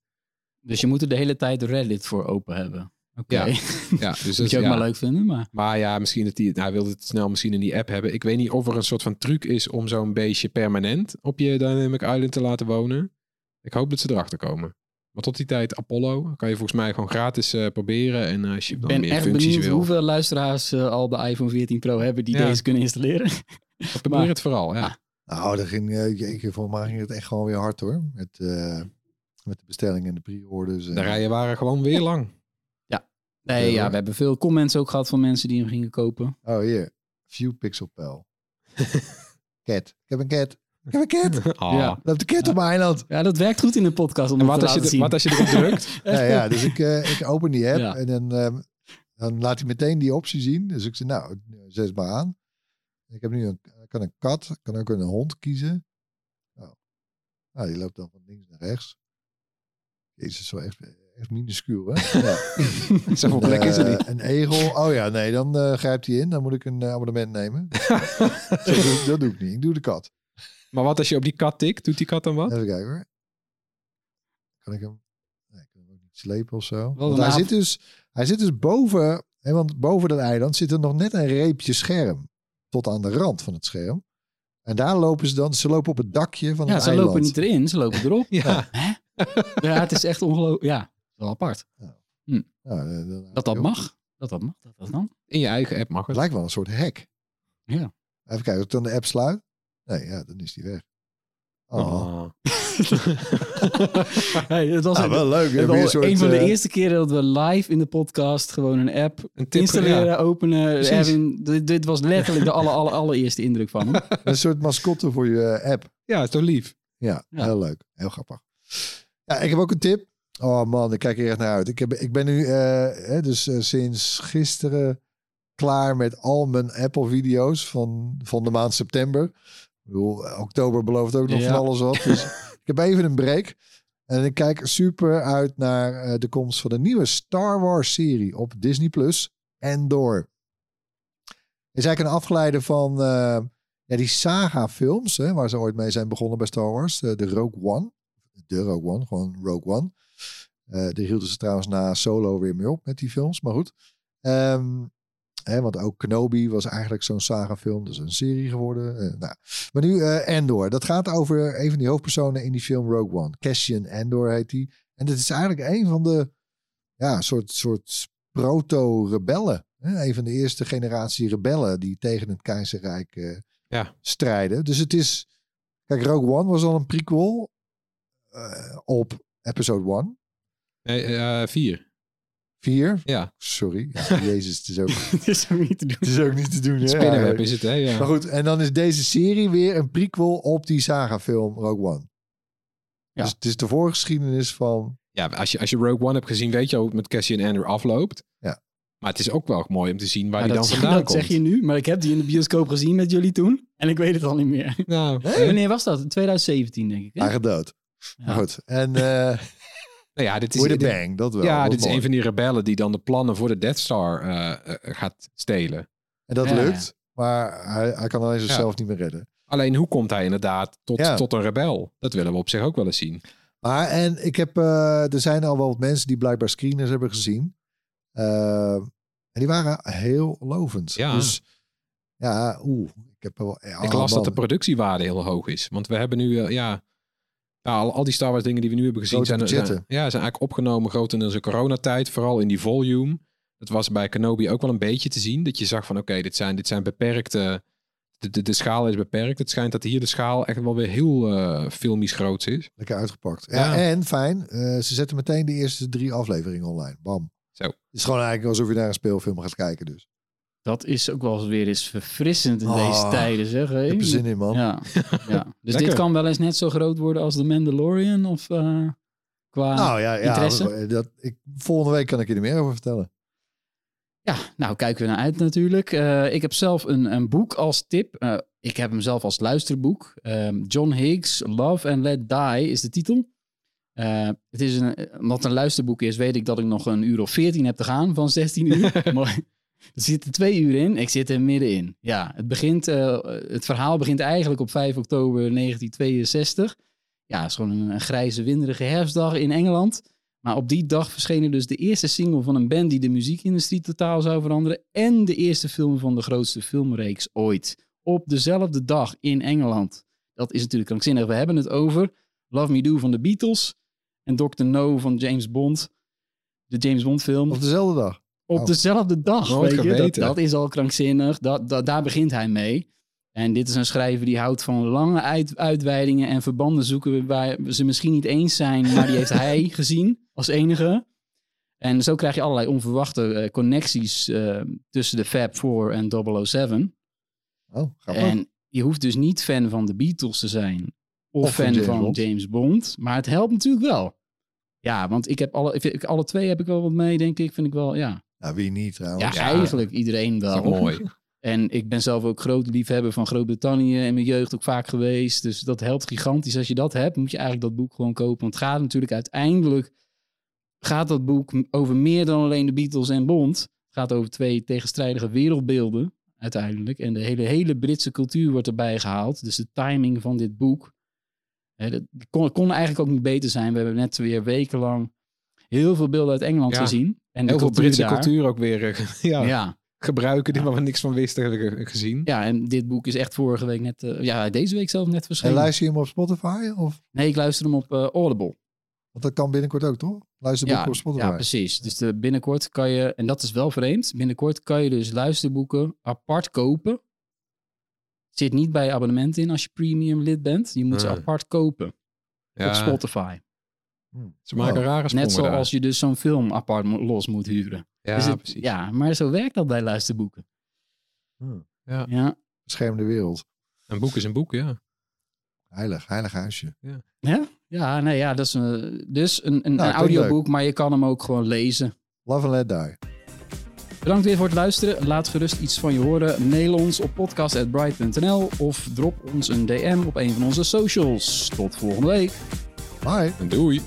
Dus je moet er de hele tijd Reddit voor open hebben. Oké. Ja. [laughs] Ja, dus Moet dat, je ook ja. maar leuk vinden, maar... Maar ja, misschien dat hij, hij wilde het snel misschien in die app hebben. Ik weet niet of er een soort van truc is om zo'n beestje permanent op je Dynamic Island te laten wonen. Ik hoop dat ze erachter komen. Maar tot die tijd Apollo kan je volgens mij gewoon gratis eh, proberen. En eh, als je Ik dan ben meer echt functies benieuwd wil, hoeveel luisteraars eh, al de iPhone 14 Pro hebben die Ja. deze kunnen installeren. probeer maar- het vooral. Ja. Nou, dat ging, jeetje, volgens mij ging het echt gewoon weer hard hoor. Met, eh, met de bestellingen en de pre-orders. en- De rijen waren gewoon weer lang. Nee, Ja, ja, hoor. we hebben veel comments ook gehad van mensen die hem gingen kopen. Oh, hier. View Pixel Pal. [laughs] cat. Ik heb een cat. Ik heb een cat. [laughs] Ah. Ja. Loopt de cat op mijn eiland. Ja, dat werkt goed in de podcast om En wat te als, je, zien. wat als je erop drukt? [laughs] Ja, ja, dus ik, eh, ik open die app Ja. en dan, ehm, dan laat hij meteen die optie zien. Dus ik zeg, nou, zet maar aan. Ik heb nu een, kan een kat, ik kan ook een hond kiezen. Nou, nou die loopt dan van links naar rechts. Jezus, zo echt, echt minuscuul, hè? [laughs] Ja. [laughs] Zoveel plek is er Eh, niet. Een egel. Oh ja, nee, dan eh, grijpt hij in. Dan moet ik een eh, abonnement nemen. [laughs] Zo doe- dat doe ik niet. Ik doe de kat. Maar wat als je op die kat tikt? Doet die kat dan wat? Even kijken hoor. Kan ik hem... Nee, ik kan hem ook niet slepen of zo. Want hij, zit dus, hij zit dus boven... Hè, want boven dat eiland zit er nog net een reepje scherm. Tot aan de rand van het scherm. En daar lopen ze dan... Ze lopen op het dakje van ja, het ze eiland. lopen niet erin, ze lopen erop. Ja. Hè? Ja, het is echt ongelooflijk. Ja, wel apart. Nou, eh, Dat dat mag. Dat dat mag, dat dat dan. In je eigen app mag Het lijkt wel een soort hek. Ja. Even kijken, als ik dan de app sluit. Nee, ja, dan is die weg. Oh. Oh. [laughs] Hey, het was Ah, een, wel leuk. hè? het was een soort, een van de eh, eerste keren dat we live in de podcast gewoon een app Een tip, installeren, ja. openen. Erwin, dit, dit was letterlijk de aller, aller, allereerste indruk van hem. [laughs] Een soort mascotte voor je eh, app. Ja, is toch lief? Ja, Ja. heel leuk. Heel grappig. Ja, ik heb ook een tip. Oh man, ik kijk er echt naar uit. Ik, heb, ik ben nu eh, hè, dus eh, sinds gisteren klaar met al mijn Apple-video's van, van de maand september. bedoel, eh, oktober belooft ook nog Ja. van alles wat. Dus [laughs] ik heb even een break. En ik kijk super uit naar eh, de komst van de nieuwe Star Wars serie op Disney Plus. Endor. Is eigenlijk een afgeleide van ja, die saga films, hè, waar ze ooit mee zijn begonnen bij Star Wars. De Rogue One. De Rogue One, gewoon Rogue One. Eh daar hielden ze trouwens na Solo weer mee op met die films, maar goed. Ehm, hè, want ook Kenobi was eigenlijk zo'n saga film, dus een serie geworden. Eh, nou. Maar nu eh, Endor. Dat gaat over een van die hoofdpersonen in die film Rogue One. Cassian Endor heet die. En dit is eigenlijk een van de ja, soort, soort proto-rebellen. Een van de eerste generatie rebellen die tegen het keizerrijk Ja. strijden. Dus het is... Kijk, Rogue One was al een prequel op episode 1. Nee, eh, vier. 4. Ja. Sorry. Ja, [laughs] Jezus, het is ook, [laughs] Het is ook niet te doen. het is ook niet te doen. hè, Spinnenweb is het, hè? Ja. Maar goed, en dan is deze serie weer een prequel op die saga-film Rogue One. Ja. Dus het is de voorgeschiedenis van... Ja, als je, als je Rogue One hebt gezien, weet je hoe het met Cassie en Andrew afloopt. Ja. Maar het is ook wel mooi om te zien waar Ja, die dat, dan vandaan dat komt. zeg je nu, maar ik heb die in de bioscoop gezien met jullie toen. En ik weet het al niet meer. Nou, Wanneer was dat? In 2017, denk ik. hè? Eigen dood. Ja. Goed. En eh [laughs] nou ja, dit is, dit- bang, dat wel. ja, dit is een van die rebellen die dan de plannen voor de Death Star eh, eh, gaat stelen. En dat Ja, lukt. Maar hij, hij kan alleen zichzelf niet meer redden. Alleen hoe komt hij inderdaad tot, Ja. tot een rebel? Dat willen we op zich ook wel eens zien. Maar en ik heb, eh, er zijn al wel wat mensen die blijkbaar screeners hebben gezien. En die waren heel lovend. Ja. Dus ja, oeh. Ik heb wel. ik las dat de productiewaarde heel hoog is. Want we hebben nu, ja, ja al, al die Star Wars dingen die we nu hebben gezien Grote zijn, ja, zijn eigenlijk opgenomen grotendeels in coronatijd. Vooral in die volume. Dat was bij Kenobi ook wel een beetje te zien. Dat je zag van oké, dit, zijn, dit zijn beperkte... De, de, de schaal is beperkt. Het schijnt dat hier de schaal echt wel weer heel eh filmisch groot is. Lekker uitgepakt. Ja, Ja. En fijn, eh, ze zetten meteen de eerste drie afleveringen online. Bam. Zo. Het is gewoon eigenlijk alsof je naar een speelfilm gaat kijken. Dus. Dat is ook wel eens weer eens verfrissend in Oh, deze tijden, zeg. Ik heb er zin in, man. Ja, [laughs] ja. Dus dit kan wel eens net zo groot worden als The Mandalorian? Of eh, qua... nou ja, ja interesse? dat, ik, volgende week kan ik je er meer over vertellen. Ja, nou kijken we naar uit natuurlijk. Eh, ik heb zelf een, een boek als tip. Eh, ik heb hem zelf als luisterboek. Ehm, John Higgs, Love and Let Die is de titel. Eh, het is een, omdat het een luisterboek is, weet ik dat ik nog een uur of 14 heb te gaan van 16 uur. [laughs] maar er zitten twee uur in. Ik zit er middenin. Ja, het, begint, eh, het verhaal begint eigenlijk op 5 oktober 1962. Ja, het is gewoon een, een grijze, winderige herfstdag in Engeland. Maar op die dag verscheen er dus de eerste single van een band die de muziekindustrie totaal zou veranderen. En de eerste film van de grootste filmreeks ooit. Op dezelfde dag in Engeland. Dat is natuurlijk krankzinnig. We hebben het over Love Me Do van de Beatles. En Dr. No van James Bond. De James Bond film. Op dezelfde dag. Op Oh. dezelfde dag. Weet je? Dat, is al krankzinnig. Dat, dat, daar begint hij mee. En dit is een schrijver die houdt van lange uit, uitweidingen en verbanden zoeken waar ze misschien niet eens zijn, maar die heeft [laughs] hij gezien als enige. En zo krijg je allerlei onverwachte eh, connecties eh, tussen de Fab Four en 007. Oh, ga maar. En je hoeft dus niet fan van de Beatles te zijn of, fan James van Bond. James Bond, maar het helpt natuurlijk wel. Ja, want ik heb alle, ik- alle twee heb ik wel wat mee, denk ik. Vind ik wel, ja. Nou, wie niet trouwens. Ja, eigenlijk iedereen wel. mooi. [laughs] En ik ben zelf ook groot liefhebber van Groot-Brittannië in mijn jeugd ook vaak geweest. Dus dat helpt gigantisch. Als je dat hebt, moet je eigenlijk dat boek gewoon kopen. Want het gaat natuurlijk uiteindelijk, gaat dat boek over meer dan alleen de Beatles en Bond. Het gaat over twee tegenstrijdige wereldbeelden uiteindelijk. En de hele, hele Britse cultuur wordt erbij gehaald. Dus de timing van dit boek. Hè, dat kon, kon eigenlijk ook niet beter zijn. We hebben net weer wekenlang heel veel beelden uit Engeland Ja. gezien. En Heel veel cultuur Britse daar. cultuur ook weer eh, [laughs] ja, Ja. gebruiken, die waar we niks van wisten hebben ge- gezien. Ja, en dit boek is echt vorige week net, eh, ja, deze week zelf net En verschenen. luister je hem op Spotify? Of? Nee, ik luister hem op eh, Audible. Want dat kan binnenkort ook, toch? Luisterboeken Ja, op Spotify. ja, precies. Dus de, binnenkort kan je, en dat is wel vreemd, binnenkort kan je dus luisterboeken apart kopen. Zit niet bij je abonnement in als je premium lid bent. Je moet ze Hmm. apart kopen Ja, op Spotify. Ze maken Oh, rare sprongen Net zoals je dus zo'n film apart los moet huren. Dus Ja, het- precies. ja, maar zo werkt dat bij luisterboeken. Hmm. Ja. Ja. Beschermde wereld. Een boek is een boek, ja. Heilig, heilig huisje. Ja? Ja, nee, ja, dat is een, dus een, een, Nou, een audioboek, maar je kan hem ook gewoon lezen. Love and Let Die. Bedankt weer voor het luisteren. Laat gerust iets van je horen. Mail ons op podcast.bright.nl of drop ons een DM op een van onze socials. Tot volgende week. Bye. Doei.